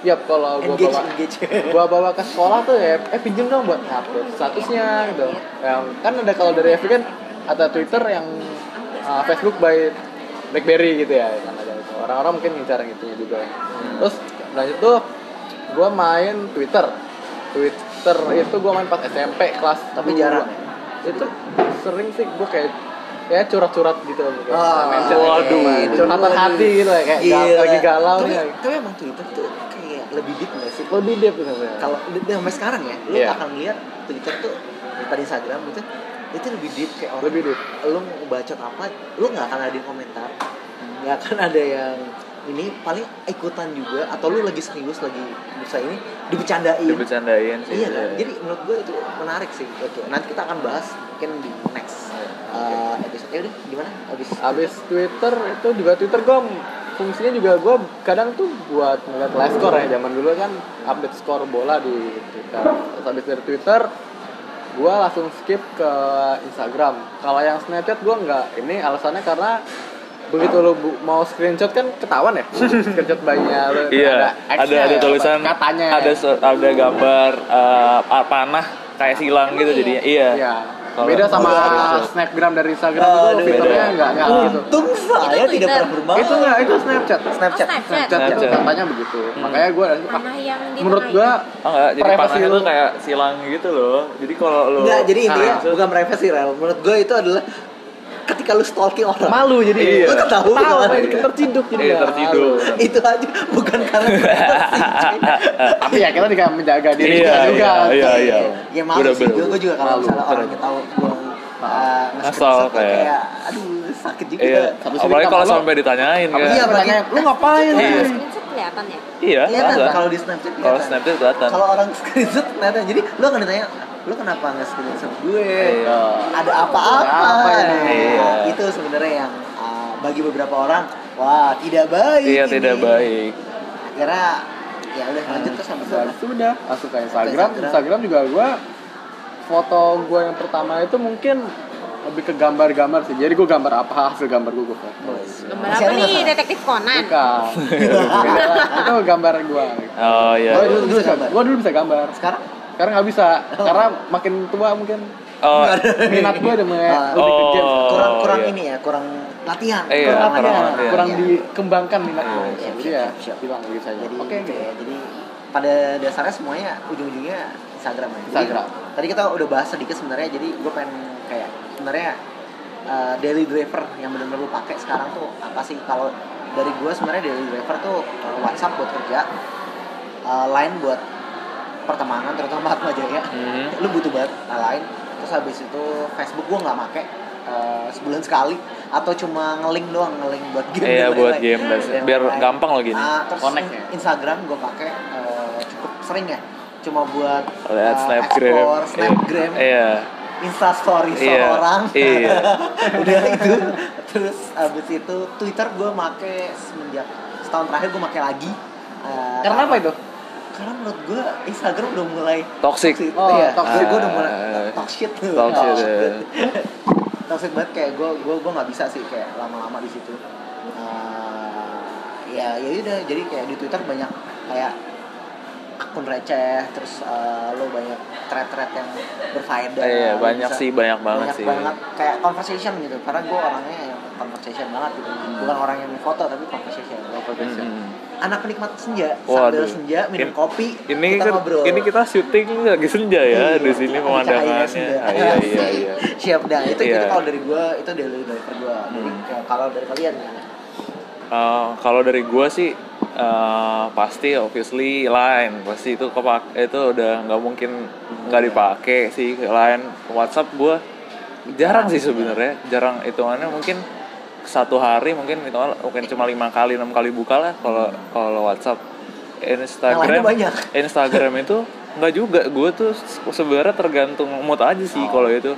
tiap kalau gue Engage, bawa engage. gua bawa ke sekolah tuh ya eh pinjem dong buat upload statusnya gitu yang kan ada kalau dari FB kan ada Twitter yang uh, Facebook by BlackBerry gitu ya kan ada orang-orang mungkin ngincar yang itunya juga terus lanjut tuh gue main Twitter Twitter itu gue main pas SMP kelas Tapi jarang itu sering sih gue kayak ya curhat-curhat gitu kayak mention waduh. curhatan hati gitu ya kayak Gila. lagi galau tapi, tapi emang Twitter tuh kayak lebih deep gak sih lebih deep gitu ya. kalau sampai sekarang ya lu Iya. akan lihat Twitter tuh daripada Instagram gitu itu lebih deep kayak orang Lebih deep. lu bacot apa lu nggak akan ada yang komentar nggak akan ada yang ini paling ikutan juga atau lu lagi serius lagi bisa ini dibecandain Dibercandain sih. iya kan jadi menurut gue itu menarik sih oke nanti kita akan bahas mungkin di next uh, episode ya udah gimana abis Abis Twitter itu juga Twitter gue fungsinya juga gue kadang tuh buat ngeliat live score ya zaman dulu kan update skor bola di Twitter. Terus abis dari Twitter gue langsung skip ke Instagram. Kalau yang Snapchat gue nggak. Ini alasannya karena begitu lo bu- mau screenshot kan ketahuan ya screenshot bayinya lo Iya, ada ada ya, tulisan apa, katanya ada ada gambar eh, panah kayak silang gitu Emang jadinya. Iya. Iya. Beda sama Aduh. snapgram dari Instagram Aduh, itu fiturnya beda. nggak nggak gitu untung saya Itu tidak pernah bermain itu nggak itu Snapchat Snapchat Oh, Snapchat. Snapchat, Snapchat. katanya begitu makanya gue Mana yang menurut gue? Oh enggak, jadi Privacy panahnya lu. tuh kayak silang gitu loh. Jadi kalau lu Enggak, jadi intinya Ah, bukan privacy rel. Menurut gue itu adalah ketika lu stalking orang. malu jadi Iya. Lu ketahuan. tahu main terciduk jadi Iya, terciduk. malu. itu aja bukan karena tapi ya kita juga menjaga diri Iya, kita juga iya, iya, iya. Ya malu Bener, sih. bener. Gue, gue juga kalau misalnya bener. orangnya tahu gue uh, tuh kayak- kayak aduh sakit juga. Iya. Sisi Apalagi kita kalau sampai ditanyain kan. Iya, iya apalagi- bertanya lu ngapain Iya. Iya. Kelihatan ya? Iya, Iya kelihatan. kalau di Snapchat Kalau. Snapchat kelihatan. Kalau orang screenshot kelihatan. Jadi lu akan ditanya, lu kenapa nggak screenshot gue? Iya. Ada apa-apa? Apa ini? Iya. Itu sebenarnya yang uh, bagi beberapa orang, wah tidak baik. Iya, ini. tidak baik. Akhirnya ya udah lanjut terus sampai Ya, sana. sudah masuk ke Instagram Instagram. Instagram juga gue foto gue yang pertama itu mungkin lebih ke gambar-gambar sih jadi gue gambar apa hasil gambar gue gue foto Gambar apa nih? Detektif Conan. bukan itu gambar gue Oh iya. gue dulu dulu, bisa bisa gambar? gue dulu bisa gambar Sekarang? Sekarang nggak bisa karena makin tua mungkin Oh, minat gue udah mulai Ah. lebih ke game Oh, kurang kurang iya. ini ya, kurang latihan. Iya, kurang, kurang ya, latihan. kurang Iya. dikembangkan minat Iya, gue siap, jadi ya siap, siap. hilang gitu saja Jadi oke gitu ya. Jadi pada dasarnya semuanya ujung-ujungnya Instagram ya. Jadi, Instagram. tadi kita udah bahas sedikit sebenarnya jadi gue pengen kayak sebenarnya uh, daily driver yang benar-benar lu pakai sekarang tuh apa sih kalau dari gue sebenarnya daily driver tuh uh, WhatsApp buat kerja uh, Line buat pertemanan terutama Atma Jaya Mhm. lu butuh banget uh, Line terus habis itu Facebook gue nggak make uh, sebulan sekali atau cuma ngelink doang ngelink buat game Iya, buat lain-lain. game dan- Dan biar lain-lain. gampang lagi nih. Ah, terus Connect ya? Instagram gue pakai uh, cukup sering ya cuma buat lihat uh, snapgram explore, snapgram iya Insta story Iya, seorang iya. udah itu terus abis itu Twitter gue make semenjak setahun terakhir gue make lagi Eh, Karena apa itu? Karena menurut gue Instagram udah mulai Toxic. Oh, iya toxic. gue udah mulai Ah, toxic tuh toxic, Toxic. iya. toxic banget kayak gue gue gue nggak bisa sih kayak lama-lama di situ Eh, ya ya udah jadi kayak di Twitter banyak kayak akun receh terus eh, lo banyak thread-thread yang berfaedah Iya, lo banyak bisa- sih, banyak banget banyak sih. banget kayak conversation gitu karena gue orangnya yang conversation banget gitu bukan orang yang foto tapi conversation Mhm. Anak penikmat senja sambil Waduh. senja minum In- kopi ini kita kan ngobrol ini kita syuting lagi senja ya Iya, di sini pemandangannya. Ah, iya iya iya siap dah itu itu Iya. kalau dari gue itu daily driver gue jadi Hmm. kalau dari kalian? Eh, kalau dari gua sih eh, pasti obviously line pasti itu kepak itu udah nggak mungkin nggak dipakai sih line WhatsApp gua jarang sih sebenarnya jarang hitungannya mungkin satu hari mungkin itu mungkin cuma lima kali enam kali buka lah kalau kalau WhatsApp Instagram banyak. Instagram itu nggak juga gue tuh sebenarnya tergantung mood aja sih Oh. kalau itu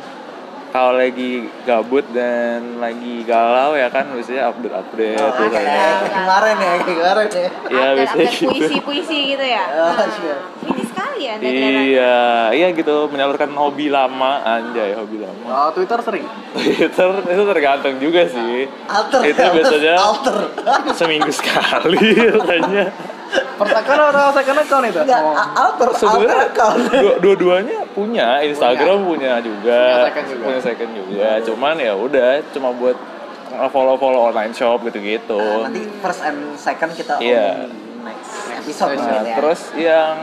kalau lagi gabut dan lagi galau ya kan biasanya update update Oh, kayak ada- kayak kemarin ya kemarin ya Iya, update biasanya update gitu. puisi-puisi gitu ya. Oh. Ini sekali ya anda kelihatan. Iya, iya gitu menyalurkan hobi lama anjay hobi lama. Oh, Twitter sering. Twitter itu tergantung juga sih. alter Itu biasanya alter seminggu sekali kayaknya. Pertakaran atau second account itu? enggak Oh. alter Sebenarnya alter account dua- dua-duanya punya, Instagram punya, juga, Punya second juga. punya second juga. Cuman ya udah, cuma buat follow-follow online shop gitu-gitu. Nah, nanti first and second kita Iya. omongin next episode Nah, Nah, ya. terus yang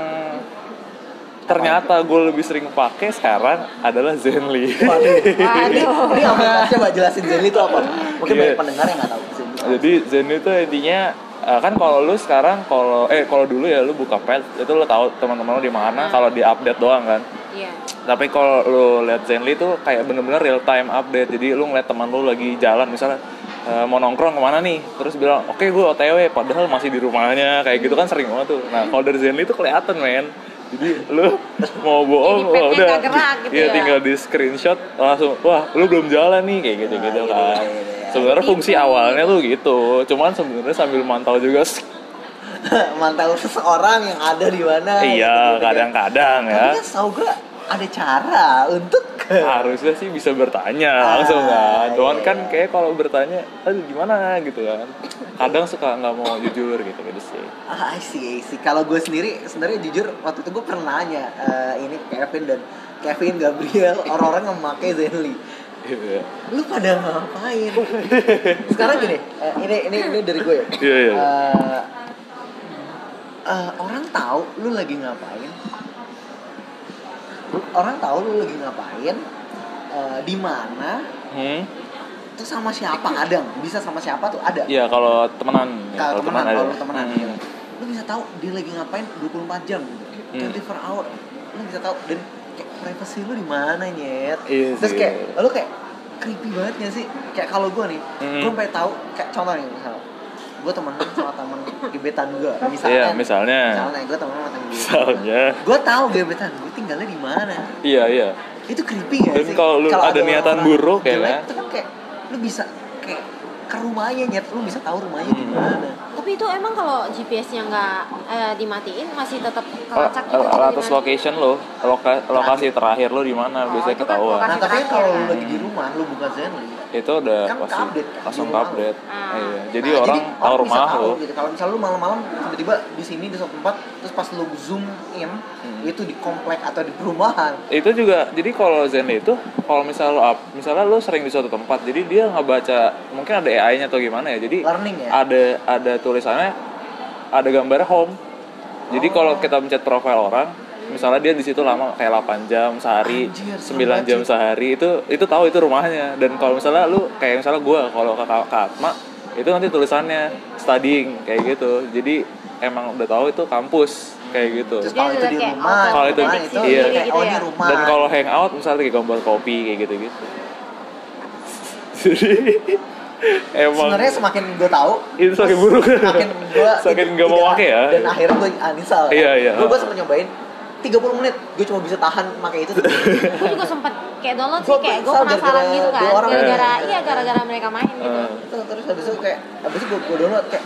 ternyata gue lebih sering pakai sekarang adalah Zenly. Waduh. Ini apa? Coba jelasin Zenly itu apa? Mungkin Iya. banyak pendengar yang nggak tahu Zenly. Jadi Zenly itu intinya eh, kan kalau lu sekarang kalau eh kalau dulu ya lu buka pet itu lu tahu teman-teman lu di mana kalau di update doang kan. Iya. Tapi kalau lu lihat Zenly itu kayak bener-bener real time update. Jadi lu ngeliat teman lu lagi jalan misalnya eh, mau nongkrong ke mana nih terus bilang oke gue otw padahal masih di rumahnya kayak gitu kan sering banget tuh nah kalau dari Zenly itu kelihatan men jadi lu mau bohong Jadi wah petnya udah gerak gitu Iya, ya. tinggal di screenshot langsung wah lu belum jalan nih kayak gitu gitu Ah, iya, kan iya, iya. sebenarnya Gitu. fungsi awalnya tuh gitu cuman sebenarnya sambil mantau juga Mantau seseorang yang ada di mana. iya kan. kadang-kadang ya Tapi kan setahu gue ada cara untuk harusnya sih bisa bertanya Ah, langsung kan cuman iya. kan kayak kalau bertanya aduh gimana gitu kan kadang suka nggak mau jujur gitu gitu sih Ah, I see. Kalau gue sendiri, sebenarnya jujur waktu itu gue pernah nanya eh, ini Kevin dan Kevin Gabriel orang-orang yang memakai Zenly. Iya. Lu pada ngapain? Sekarang gini, eh, ini ini ini dari gue ya. Iya, iya. Eh, eh, orang tahu lu lagi ngapain. Orang tahu lu lagi ngapain. eh, di mana hmm? itu sama siapa kadang bisa sama siapa tuh ada Iya kalau temenan ya, kalau temenan ada. kalau temenan Hmm. gitu. lu bisa tahu dia lagi ngapain 24 jam Hmm. 24 hour lu bisa tahu dan kayak privacy lu di mana nyet Iya terus kayak lu kayak creepy banget gak sih kayak kalau gue nih Hmm. gue pengen tahu kayak contoh nih misal gue temenan sama temen gebetan gue misalnya. Iya, misalnya. misalnya gue temenan sama temen misalnya. Gue tahu gebetan gue tinggalnya di mana. Iya iya. Itu creepy gak Dan sih? kalau lu ada niatan buruk ya jelek, kan? itu kan kayak lu bisa kayak ke rumahnya nyet lu bisa tahu rumahnya di Hmm. mana Tapi itu emang kalau GPS-nya nggak eh, dimatiin masih tetap kelacak gitu. jadi atas gimana? location lo loka- lokasi terakhir lo di mana Oh, biasanya kan ketahuan lokasi Nah tapi terakhir kalau lu kan? lagi di rumah, lu buka Zenly itu udah Kan pasti ke-update kan, langsung rumah update Ah. iya. jadi Nah, orang tahu bisa rumah tahu lo gitu. Kalau misalnya lu malam-malam tiba-tiba di sini di suatu tempat, terus pas lu zoom in, Hmm. itu di komplek atau di perumahan. itu juga jadi kalau Zenly itu kalau misalnya lo up misalnya lo sering di suatu tempat jadi dia nggak baca mungkin ada AI-nya atau gimana ya jadi Learning ya? ada ada tulisannya ada gambar home jadi Oh. kalau kita mencet profile orang misalnya dia di situ lama kayak 8 jam sehari Anjir, 9 jam sehari itu itu tahu itu rumahnya dan kalau misalnya lu kayak misalnya gua kalau ke Kak Kak Atma itu nanti tulisannya studying kayak gitu jadi emang udah tahu itu kampus kayak gitu Terus kalau itu udah di rumah, Kalau itu- rumah itu iya. kayak gitu oh ya. ini rumah. dan kalau hangout misalnya kayak gambar kopi kayak gitu gitu jadi emang. Sebenarnya semakin gue tahu itu semakin buruk. semakin gue semakin nggak mau pakai ya? dan akhirnya gue uninstall Iya, iya. gue gue sempat nyobain 30 menit gue cuma bisa tahan pakai itu. Gue juga sempet kayak download sih kayak gue penasaran gara-gara gitu kan. gara-gara iya gara-gara mereka main gitu. Eh, terus, terus habis itu kayak habis itu gue, gue download kayak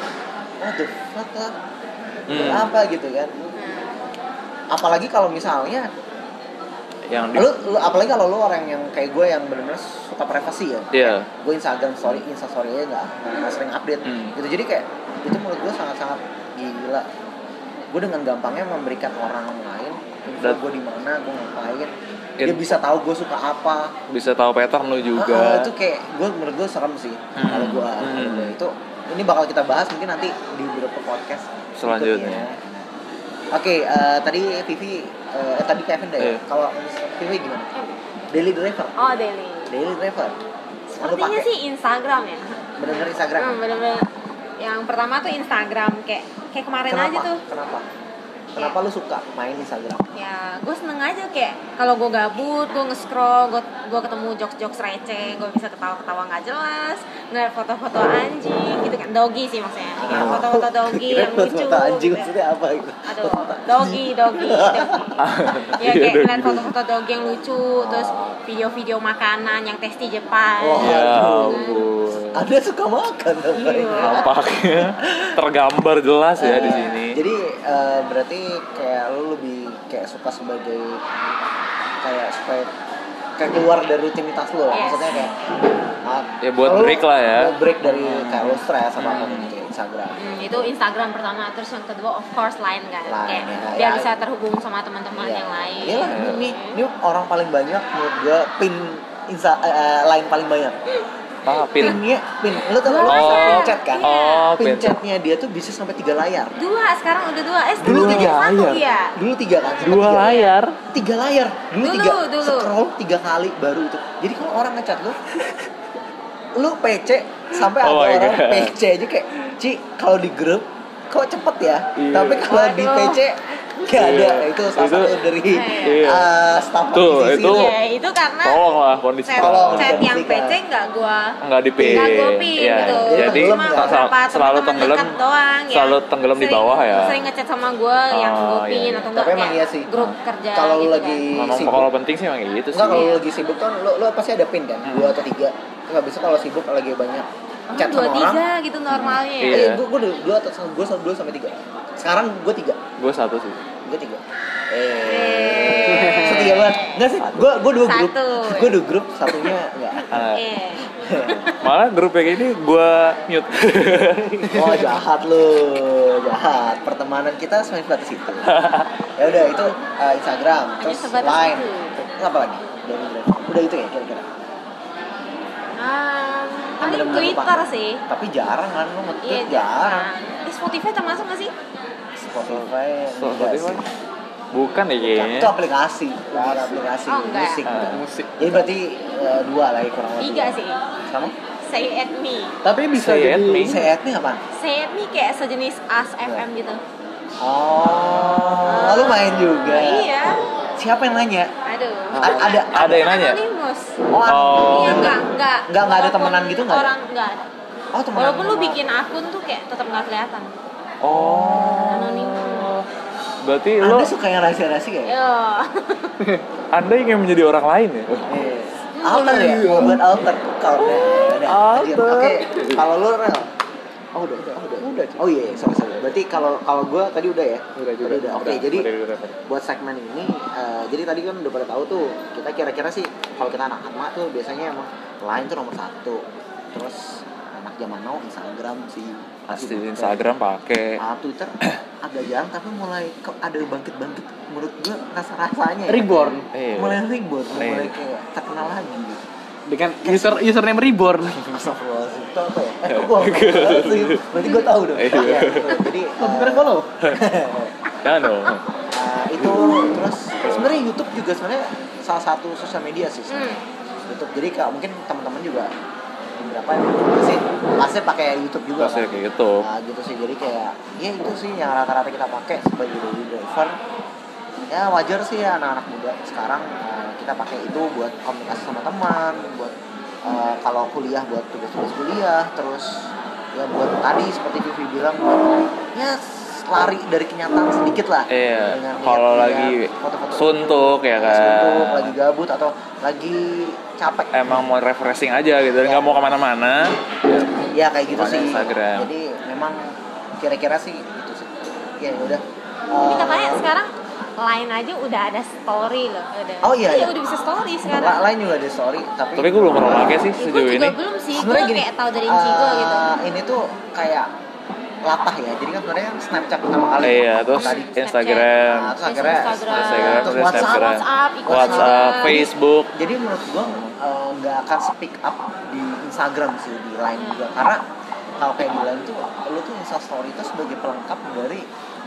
what the fuck lah Hmm. apa gitu kan. Apalagi kalau misalnya yang di lu, lu apalagi kalau lu orang yang kayak gue yang benar-benar suka privasi ya Iya. gue Instagram story Insta story nya nggak nggak sering update Hmm. gitu jadi kayak itu menurut gue sangat-sangat gila gue dengan gampangnya memberikan orang lain info Dan- gue di mana gue ngapain It- dia bisa tahu gue suka apa bisa tahu pattern lu Ah, juga itu kayak gue menurut gue serem sih Hmm. kalau gue Hmm. itu ini bakal kita bahas mungkin nanti di beberapa podcast Selanjutnya. Berikutnya. Oke, eh, tadi Vivi, eh, eh, tadi Kevin deh. Iya. Kalau Vivi gimana? Daily Driver. oh daily Daily Driver. sepertinya sih Instagram ya Bener-bener Instagram. Hmm, bener-bener yang pertama tuh Instagram kayak kayak kemarin Kenapa? aja tuh Kenapa? Kenapa lu suka main Instagram? ya gue seneng aja kayak kalau gue gabut gue nge-scroll gue gue ketemu jokes jokes receh gue bisa ketawa ketawa nggak jelas ngeliat foto-foto anjing doggy sih maksudnya kayak foto-foto doggy Kira yang lucu foto anjing gitu. maksudnya apa gitu? aduh doggy doggy doggy ya Iya, kayak ngeliat foto-foto doggy yang lucu terus video-video makanan yang tasty Jepang Wah. ya Aduh. ampun Anda suka makan apa Iya. nampaknya tergambar jelas ya di Eh, sini Jadi eh, berarti kayak lu lebih kayak suka sebagai kayak supaya kayak keluar dari rutinitas lu lah. Yes. Maksudnya kayak ah, Ya, buat break lah ya. Buat break dari kayak lu stres apa apa gitu Instagram. Hmm, itu Instagram pertama terus yang kedua of course lain kan Line, kayak ya, biar ya. bisa terhubung sama teman-teman Iya. yang lain Iya lah, ini, ini orang paling banyak menurut gua pin Insta eh, eh, line paling banyak. Ah pin Pinnya pin. Lu tau lu Oh. chat kan? oh Pin pin chatnya dia tuh bisa sampai tiga layar. dua sekarang udah dua eh Dulu tiga satu layar. ya Dulu tiga kan? sempat dua tiga. layar tiga layar dulu, Dulu, tiga dulu. scroll tiga kali baru itu jadi kalau orang ngechat lu lu PC sampai Oh ada orang God. PC aja kayak Ci kalau di grup kok cepet ya Iya. tapi kalau di. PC gak ada Iya. itu salah Itu- satu dari Iya. uh, staff Tuh, itu-. Iya, itu karena tolong lah kondisi chat, Tolong chat yang. PC nggak gua nggak di pin nggak gua pin Iya, gitu jadi tenggelam cuma beberapa selalu tenggelam doang ya selalu tenggelam di bawah ya sering ngechat sama gua yang Oh, gua iya, pin iya. atau enggak Tapi emang iya sih. grup kerja Kalau lu gitu lagi kan. ngomong sibuk. kalau penting sih emang gitu sih Enggak kalau Iya. lagi sibuk kan lu, lu pasti ada pin kan Hmm. dua atau tiga nggak bisa kalau sibuk lagi banyak Oh, chat dua sama tiga orang gitu normalnya ya Iya. Eh, gue gue dua atau gue dua sampai tiga. Sekarang gue tiga, gue satu sih gue tiga. Eh. Setia banget. Enggak sih, gue gue dua grup. Satu. Gue dua grup, satunya enggak. Eh. malah grup yang ini gue mute Oh jahat lu, jahat. Pertemanan kita semakin batas itu. Ya udah itu uh, Instagram, terus sebatas Line. Terus apa lagi? Udah itu ya kira-kira. Um, paling Twitter lupa. sih Tapi jarang kan lu Iya nge-tweet jarang. jarang. Eh, Spotify termasuk gak sih? Spotify, So, enggak Spotify? bukan ya kayaknya Itu aplikasi, bukan aplikasi Oh, enggak. musik. Ah. bukan. musik Jadi berarti uh, dua lagi kurang lebih. Tiga sih. Sama? Say at me. tapi bisa Say at jadi me. Sehat nih apa? Say at me kayak sejenis As FM gitu. Oh, lu main juga. Iya. Siapa yang nanya? Aduh. A- ada ada yang nanya Anonymous. Oh, Oh. Iya enggak enggak. Enggak, enggak ada temenan gitu, enggak ada? Orang enggak ada. Oh, teman. Walaupun lu bikin akun tuh kayak tetap nggak kelihatan. oh Anonymous. Berarti Anda lo suka yang rahasia-rahasia ya? Yo. anda ingin menjadi orang lain ya Iya. Alter ya, buat alter kalau udah. Alter. Oke, kalau lu rel. Oh udah, udah, udah. Udah. Oh iya, iya, sorry, sorry. Berarti kalau kalau gue tadi udah ya. Udah juga. Tadi udah. Oke, Udah, jadi udah, udah, udah. buat segmen ini, eh, jadi tadi kan udah pada tahu tuh, kita kira-kira sih kalau kita anak atma tuh biasanya emang lain tuh nomor satu. Terus anak zaman now Instagram sih. Pasti Pakai. Instagram pakai Ah, Twitter agak jarang tapi mulai kok ada bangkit-bangkit menurut gue rasa rasanya ya. reborn Iya. mulai ribut Iya. mulai kayak terkenal lagi gitu dengan user username reborn Astagfirullahaladzim itu apa ya? Eh kok Berarti gue tahu dong Iya. Jadi lo bukan follow ya no eh, Eh, itu terus sebenarnya YouTube juga sebenarnya salah satu sosial media sih sebenarnya. Hmm. YouTube jadi kalau mungkin teman-teman juga beberapa yang masih pasti pakai YouTube juga pasti kan? kayak gitu Nah, gitu sih. Jadi kayak ya itu sih yang rata-rata kita pakai sebagai daily driver. Ya wajar sih ya anak-anak muda sekarang eh, kita pakai itu buat komunikasi sama teman buat eh, kalau kuliah buat tugas-tugas kuliah terus ya buat tadi seperti Vivi bilang buat ya lari dari kenyataan sedikit lah Iya, Dengan kalau lagi foto-foto suntuk ya kan. suntuk, lagi gabut atau lagi capek emang mau refreshing aja gitu nggak mau ke mana-mana ya kayak gitu Bukan sih Instagram. jadi memang kira-kira sih itu sih ya udah Ini Eh, katanya sekarang lain aja udah ada story loh. Udah. Oh, iya, iya. udah bisa story sekarang. lain juga ada story tapi tapi gue belum pernah pakai sih Gue sejauh juga ini belum sih. Gue kayak tahu dari Ichigo eh, gitu. ini tuh kayak latah ya. Jadi kan sebenarnya kan Snapchat pertama kali. Iya terus tadi. Instagram Nah, terus akhirnya Instagram, Instagram terus terus WhatsApp, Snapgram WhatsApp, ikut WhatsApp juga. Facebook. Jadi menurut gua eh, nggak akan speak up di Instagram sih di Line juga. Karena kalau kayak di Line tuh lu tuh Insta Story itu sebagai pelengkap dari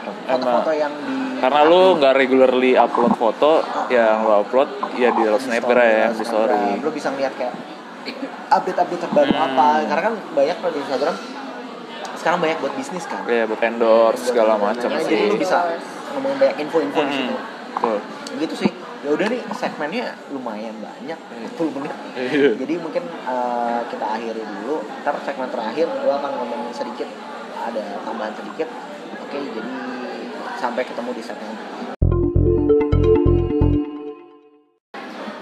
foto-foto yang di karena lu nggak regularly upload foto yang lu upload ya di snapgram ya di story. Lu bisa ngeliat kayak update-update terbaru Hmm. apa karena kan banyak kalau di Instagram sekarang banyak buat bisnis kan? Ya buat endorse segala macam Nah, sih. jadi lu bisa ngomongin banyak info-info di Mm-mm. situ. Betul. gitu sih. Ya udah nih segmennya lumayan banyak 10 menit. Iya. jadi mungkin eh, kita akhiri dulu. Ntar segmen terakhir gua akan ngomongin sedikit ada tambahan sedikit. Oke jadi sampai ketemu di segmen.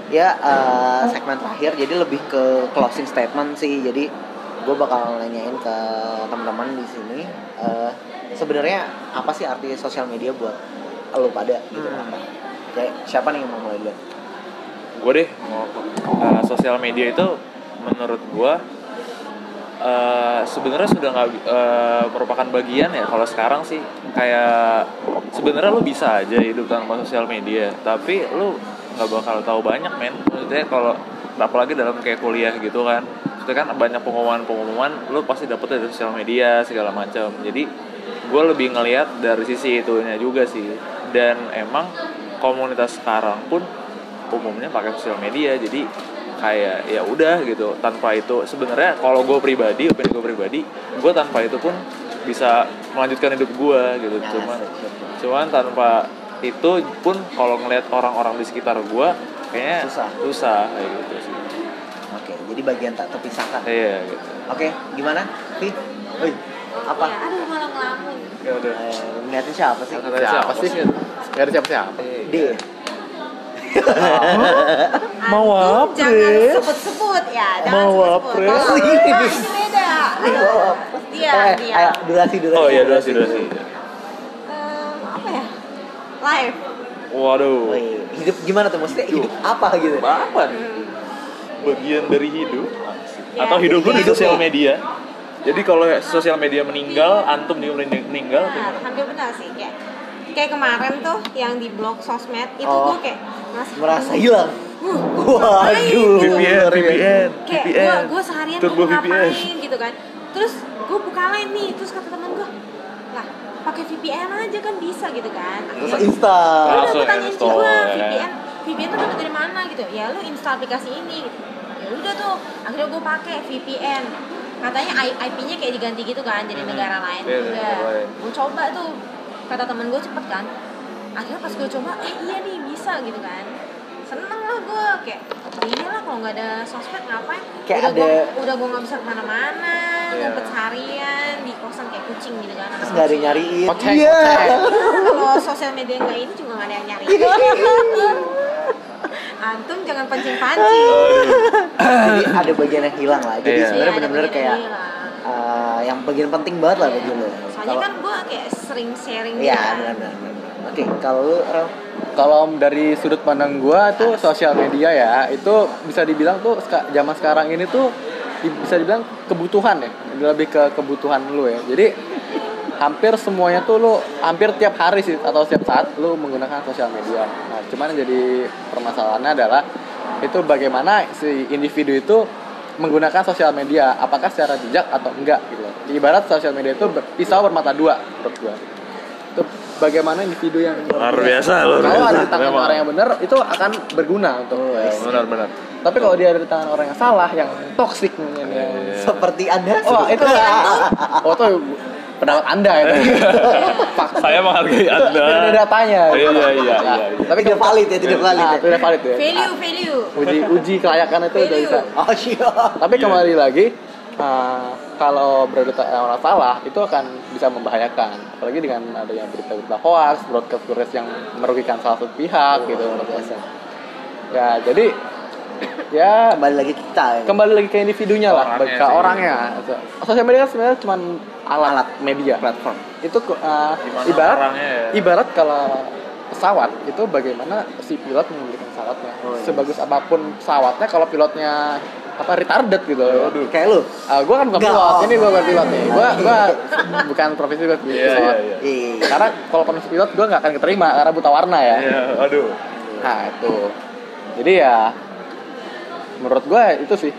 Ya eh, segmen terakhir jadi lebih ke closing statement sih. Jadi gue bakal nanyain ke teman-teman di sini eh, sebenarnya apa sih arti sosial media buat lo pada gitu? Hmm. apa kayak siapa nih yang mau mulai duluan? Gue deh. Mau uh, sosial media itu menurut gue uh, sebenarnya sudah nggak uh, merupakan bagian ya kalau sekarang sih. Kayak sebenarnya lu bisa aja hidup tanpa sosial media tapi lu nggak bakal tahu banyak men. Maksudnya kalau apalagi dalam kayak kuliah gitu kan itu kan banyak pengumuman-pengumuman lu pasti dapet dari sosial media segala macam. Jadi gue lebih ngelihat dari sisi itunya juga sih. Dan emang komunitas sekarang pun umumnya pakai sosial media jadi kayak ya udah gitu tanpa itu. Sebenarnya kalau gue pribadi opini gue pribadi gue tanpa itu pun bisa melanjutkan hidup gue gitu. Nah, cuman cuman tanpa itu pun kalau ngelihat orang-orang di sekitar gue kayaknya Susah. susah kayak gitu sih jadi bagian tak terpisahkan. Iya gitu oke gimana? Vi Woi, apa? Ya, aduh malah ngelamun. ya udah. Eh, ngeliatin siapa sih? Siapa siapa sih? nggak ada siapa siapa D Mau Antum apa? Jangan sebut-sebut. Ya. Jangan Mau apa? Ini. Ini beda. Dia, eh, dia. ayo durasi durasi. Oh iya durasi durasi. Em, apa ya? Live. waduh. Hidup gimana tuh? Maksudnya hidup apa gitu? Apa Hmm. Bagian dari hidup. Ya, atau hidup lu di sosial media. Jadi kalau sosial media meninggal antum juga mening- meninggal Benar, hampir benar sih kayak kayak kemarin tuh yang di blog sosmed itu Oh. gue kayak merasa merasa hilang? "Huh, gua ngapain?" waduh VPN VPN kayak gue VPN gue seharian Turbo gue ngapain VPN gitu kan. Terus gue buka lain nih terus kata teman gue lah pakai VPN aja kan bisa gitu kan. Terus insta. Ya udah Langsung gue tanyain ya. VPN VPN tuh dapat dari mana gitu? Ya lu install aplikasi ini gitu. Ya udah tuh akhirnya gue pakai VPN katanya IP-nya kayak diganti gitu kan jadi Hmm. negara lain Iya, udah negara lain. gue coba tuh kata temen gue cepet kan. Akhirnya pas gue coba eh iya nih bisa gitu kan. Seneng lah gue kayak iya lah kalau nggak ada sosmed ngapain? Kayak udah gue ada- udah gue nggak bisa ke mana-mana Iya. ngumpet seharian di kosan kayak kucing gitu kan. Terus nggak ada nyariin. Iya. kalau sosial media nggak ini juga nggak ada yang nyari antum jangan pancing-pancing. Jadi ada bagian yang hilang lah. Jadi Iya. sebenarnya Iya, benar-benar kayak eh, yang bagian penting banget lah bagi lo soalnya kan gue kayak sering sharing iya gitu kan. benar oke kalau kalau dari sudut pandang gua tuh sosial media ya itu bisa dibilang tuh zaman sekarang ini tuh bisa dibilang kebutuhan ya. Lebih ke kebutuhan lu ya. Jadi hampir semuanya tuh lu hampir tiap hari sih atau setiap saat lu menggunakan sosial media. Nah cuman yang jadi permasalahannya adalah itu bagaimana si individu itu menggunakan sosial media? Apakah secara bijak atau enggak gitu. Ibarat sosial media itu ber- pisau bermata dua menurut gua. Itu bagaimana individu yang luar biasa luar kalau biasa. ada di tangan orang yang benar itu akan berguna untuk benar benar. Tapi kalau dia ada di tangan orang yang salah yang toksik mungkin yang Iya. seperti anda. Oh itu oh itu pendapat anda itu. Fakta. saya menghargai anda. Tidak ada datanya. Iya iya iya iya tapi tidak valid ya tidak valid Nah, ya. tidak valid ya. Value value. uji uji kelayakan itu udah bisa. Oh siap tapi kembali lagi uh, kalau tangan orang salah itu akan bisa membahayakan. Apalagi dengan adanya berita-berita hoax broadcast broadcast yang merugikan salah satu pihak gitu luar biasa ya jadi ya kembali lagi ke kita ya. kembali lagi ke individunya lah Orangnya ke sih. orangnya sosial media kan sebenarnya cuma alat, media platform itu uh, ibarat orangnya ya? ibarat kalau pesawat itu bagaimana si pilot mengendalikan pesawatnya Oh, iya. sebagus apa pun pesawatnya kalau pilotnya apa retarded gitu Aduh. kayak lu Ah, gue kan bukan Nggak. pilot, ini gue bukan pilot nih. Gue gua bukan profesi gue pilot. Iya, iya, iya. Iya. Karena kalau profesi pilot gue nggak akan keterima karena buta warna ya. Iya, aduh. Nah itu. Jadi ya menurut gue itu sih.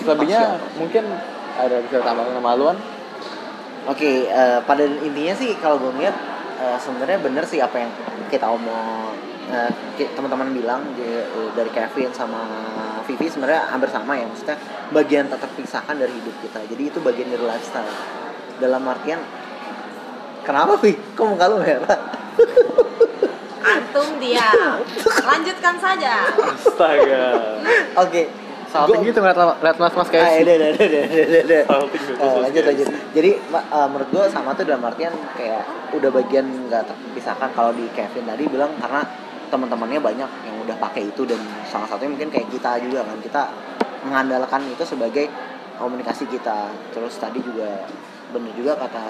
Selebihnya mungkin ada bisa tambahan kemaluan. Oke, eh, pada intinya sih kalau gue ngeliat eh, sebenarnya bener sih apa yang kita omong ki- teman-teman bilang di- dari Kevin sama Vivi sebenarnya hampir sama ya maksudnya bagian tak terpisahkan dari hidup kita. Jadi itu bagian dari lifestyle. Dalam artian kenapa Vi? Kok muka lu merah? antum diam lanjutkan saja Astaga. Oke. Salting gitu ngeliat, ngeliat mas-mas Ah, kayak udah, udah, udah. Salting gitu, Eh, lanjut lanjut. Jadi eh, menurut gue sama tuh dalam artian kayak udah bagian nggak terpisahkan kalau di Kevin tadi bilang karena teman-temannya banyak yang udah pakai itu dan salah satunya mungkin kayak kita juga kan kita mengandalkan itu sebagai komunikasi kita. Terus tadi juga bener juga kata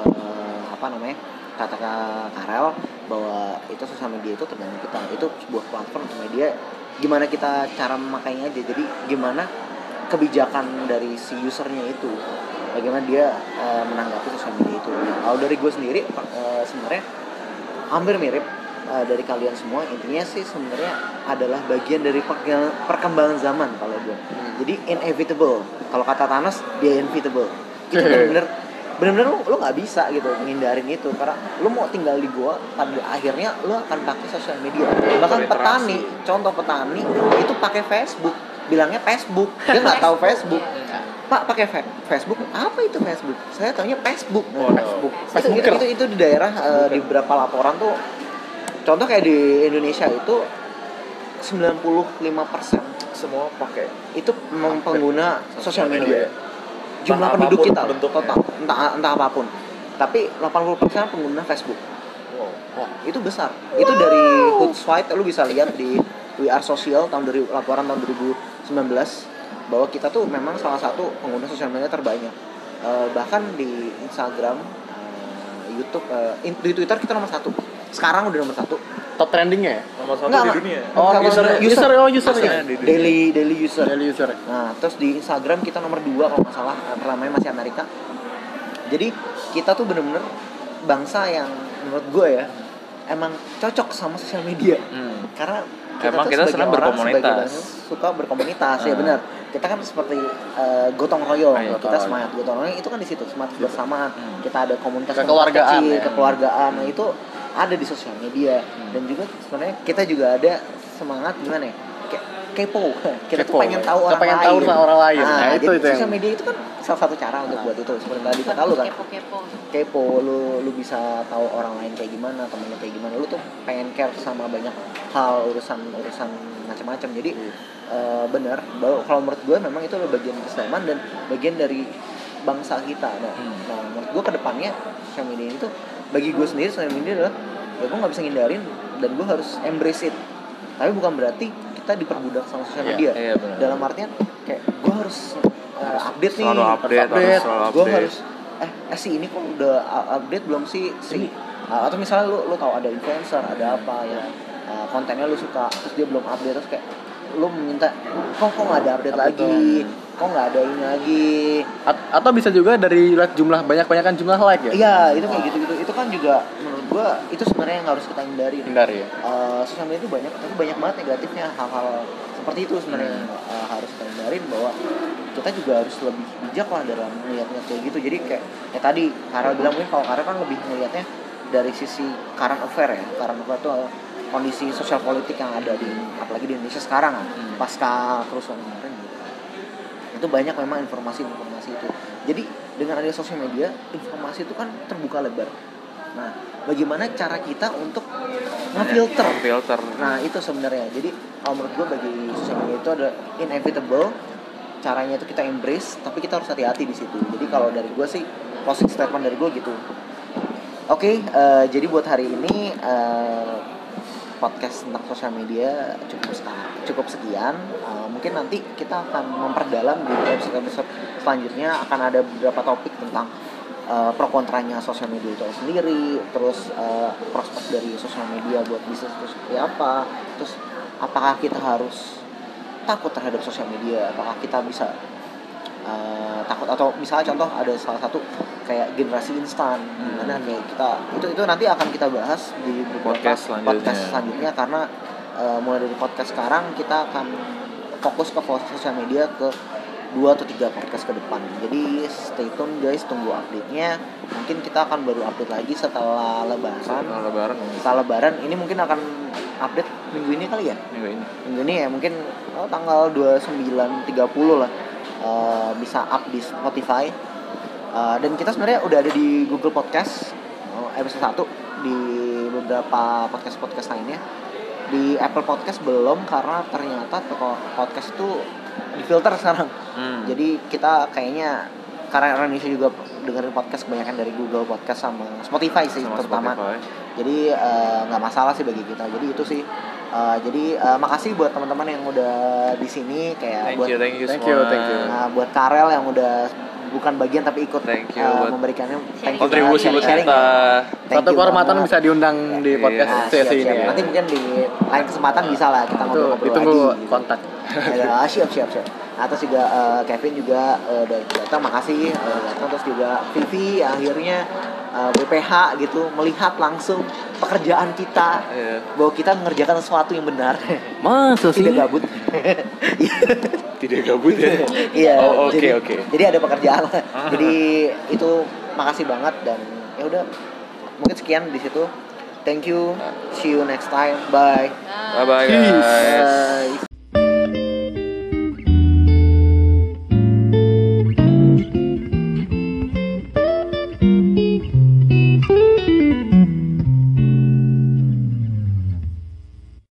eh, apa namanya kata Kak Karel bahwa itu sosial media itu tergantung kita. Itu sebuah platform media gimana kita cara memakainya aja. Jadi gimana kebijakan dari si usernya itu. Bagaimana dia eh, menanggapi sosial media itu. Kalau dari gue sendiri eh, sebenarnya hampir mirip eh, dari kalian semua. Intinya sih sebenarnya adalah bagian dari perke- perkembangan zaman kalau gue jadi inevitable. Kalau kata Thanos dia inevitable. Itu benar-benar benar-benar lu lu nggak bisa gitu menghindarin itu karena lu mau tinggal di gua pada akhirnya lu akan pakai sosial media. Bahkan petani contoh petani itu pakai Facebook bilangnya Facebook. Dia nggak tahu Facebook. Pak pakai Facebook? Apa itu Facebook? Saya taunya Facebook. Nah, Waduh. Facebook. Itu, itu, itu, itu di daerah eh, di beberapa laporan tuh contoh kayak di Indonesia itu 95% Semua pakai. itu pengguna sosial media Entah jumlah penduduk apa pun kita. bentuknya. total entah entah apa pun. Tapi 80% pengguna Facebook. Wow. Itu besar. Itu dari Hootsuite lu bisa lihat di We Are Social tahun dari laporan tahun 2019 bahwa kita tuh memang salah satu pengguna sosial media terbanyak. Eh, bahkan di Instagram eh, YouTube eh, in- di Twitter kita nomor satu sekarang udah nomor satu Top trendingnya ya? Nomor satu Nggak, di dunia. Oh, Kalau user, user- user, oh user ya? daily daily user Daily user. Nah, terus di Instagram kita nomor dua kalau nggak salah, eh, pertamanya masih Amerika. Jadi kita tuh bener-bener bangsa yang menurut gue ya emang cocok sama sosial media. Hmm. Karena kita Emang tuh kita sebagai senang orang, berkomunitas. sebagai bangsa suka berkomunitas ya Ah. benar. Kita kan seperti eh, gotong royong, Ah, iya, kita gotong semangat gotong royong itu kan di situ semangat bersamaan. Hmm. Kita ada komunitas Kekeluargaan, kecil, ya. kekeluargaan. Nah, itu ada di sosial media Hmm. dan juga sebenarnya kita juga ada semangat gimana ya? Kayak kepo. Kita tuh Kepo, pengen ya. tahu orang pengen lain. tahu orang lain. Nah, Nah, itu- jadi itu yang- sosial media itu kan salah satu cara untuk buat itu. Seperti tadi kata lu kan, kepo-kepo kepo, lu lu bisa tahu orang lain kayak gimana, temen lu kayak gimana. Lu tuh pengen care sama banyak hal urusan urusan macam-macam. Jadi eh, benar bahwa kalau menurut gue memang itu adalah bagian keislaman dan bagian dari bangsa kita. Nah, Hmm. nah menurut gue ke depannya sosial media itu bagi gue sendiri sosial media adalah ya gue nggak bisa ngindarin dan gue harus embrace it. Tapi bukan berarti kita diperbudak sama sosial Iya, media. iya, benar. Dalam artian kayak gue harus uh, update nih, Selalu update, selalu gue update. harus eh eh si ini kok udah update belum sih si Uh, atau misalnya lu lu tahu ada influencer ada apa ya uh, kontennya lu suka terus dia belum update terus kayak lu meminta kok kok nggak ada update Update lagi kok nggak ada ini lagi A- atau bisa juga dari jumlah banyak banyakan jumlah like ya? iya itu kayak gitu gitu itu kan juga menurut gua itu sebenarnya yang harus kita hindari. Hindari ya. uh, sosial media itu banyak tapi banyak banget negatifnya hal-hal seperti itu sebenarnya yang uh, harus kita hindarin bahwa kita juga harus lebih bijak lah dalam melihatnya kayak gitu. Jadi kayak ya tadi Karel bilang mungkin kalau Karel kan lebih melihatnya dari sisi current affair ya. Current affair itu kondisi sosial politik yang ada di apalagi di Indonesia sekarang kan. Hmm. pasca kerusuhan kemarin gitu. itu banyak memang informasi-informasi itu. Jadi dengan adanya sosial media informasi itu kan terbuka lebar nah bagaimana cara kita untuk ngefilter filter Nah itu sebenarnya. Jadi kalau menurut gue bagi sosial media itu ada inevitable. Caranya itu kita embrace, tapi kita harus hati-hati di situ. Jadi kalau dari gue sih closing statement dari gue gitu. Oke, eh, jadi buat hari ini eh, podcast tentang sosial media cukup cukup sekian. Eh, mungkin nanti kita akan memperdalam di episode episode selanjutnya akan ada beberapa topik tentang eh, pro kontranya sosial media itu sendiri, terus eh, prospek dari sosial media buat bisnis itu seperti apa, terus apakah kita harus takut terhadap sosial media, apakah kita bisa eh, takut atau misalnya contoh ada salah satu kayak generasi instan gimana kayak kita itu itu nanti akan kita bahas di Podcast selanjutnya. podcast selanjutnya karena eh, mulai dari podcast sekarang kita akan fokus ke sosial media ke dua atau tiga podcast ke depan. Jadi stay tune guys. Tunggu update nya mungkin kita akan baru update lagi setelah lebaran. Setelah lebaran setelah lebaran ini mungkin akan update minggu ini kali ya? Minggu ini. Minggu ini ya mungkin oh, tanggal 29.30 lah. Eh, bisa up di Spotify. Eh, dan kita sebenarnya udah ada di Google Podcast oh, episode 1 di beberapa podcast-podcast lainnya. Di Apple Podcast belum karena ternyata podcast itu difilter sekarang Hmm. jadi kita kayaknya karena Indonesia juga dengerin podcast kebanyakan dari Google Podcast sama Spotify sih sama terutama Spotify. jadi eh, nggak masalah sih bagi kita jadi itu sih Eh, jadi eh, makasih buat teman-teman yang udah di sini kayak Thank buat you, thank you Thank you, thank you. nah, buat Karel yang udah bukan bagian tapi ikut Thank you buat memberikannya thank you Kontribusi buat kita. you kehormatan bisa diundang di Iya. podcast Nah, sesi siap, ini. siap. ya. Nanti mungkin di lain kesempatan bisa lah kita ngobrol-ngobrol ditunggu lagi. gitu. kontak. Ya, siap siap siap. Nah, terus juga eh, Kevin juga eh, udah datang, makasih eh, udah datang. Terus juga Vivi akhirnya eh, BPH gitu melihat langsung pekerjaan kita Iya. bahwa kita mengerjakan sesuatu yang benar, Masa tidak gabut. Tidak gabut ya. Iya. Oh, oke, jadi, oke. Jadi ada pekerjaan lah. jadi itu makasih banget dan ya udah mungkin sekian di situ. Thank you. See you next time. Bye. Bye bye guys. Bye.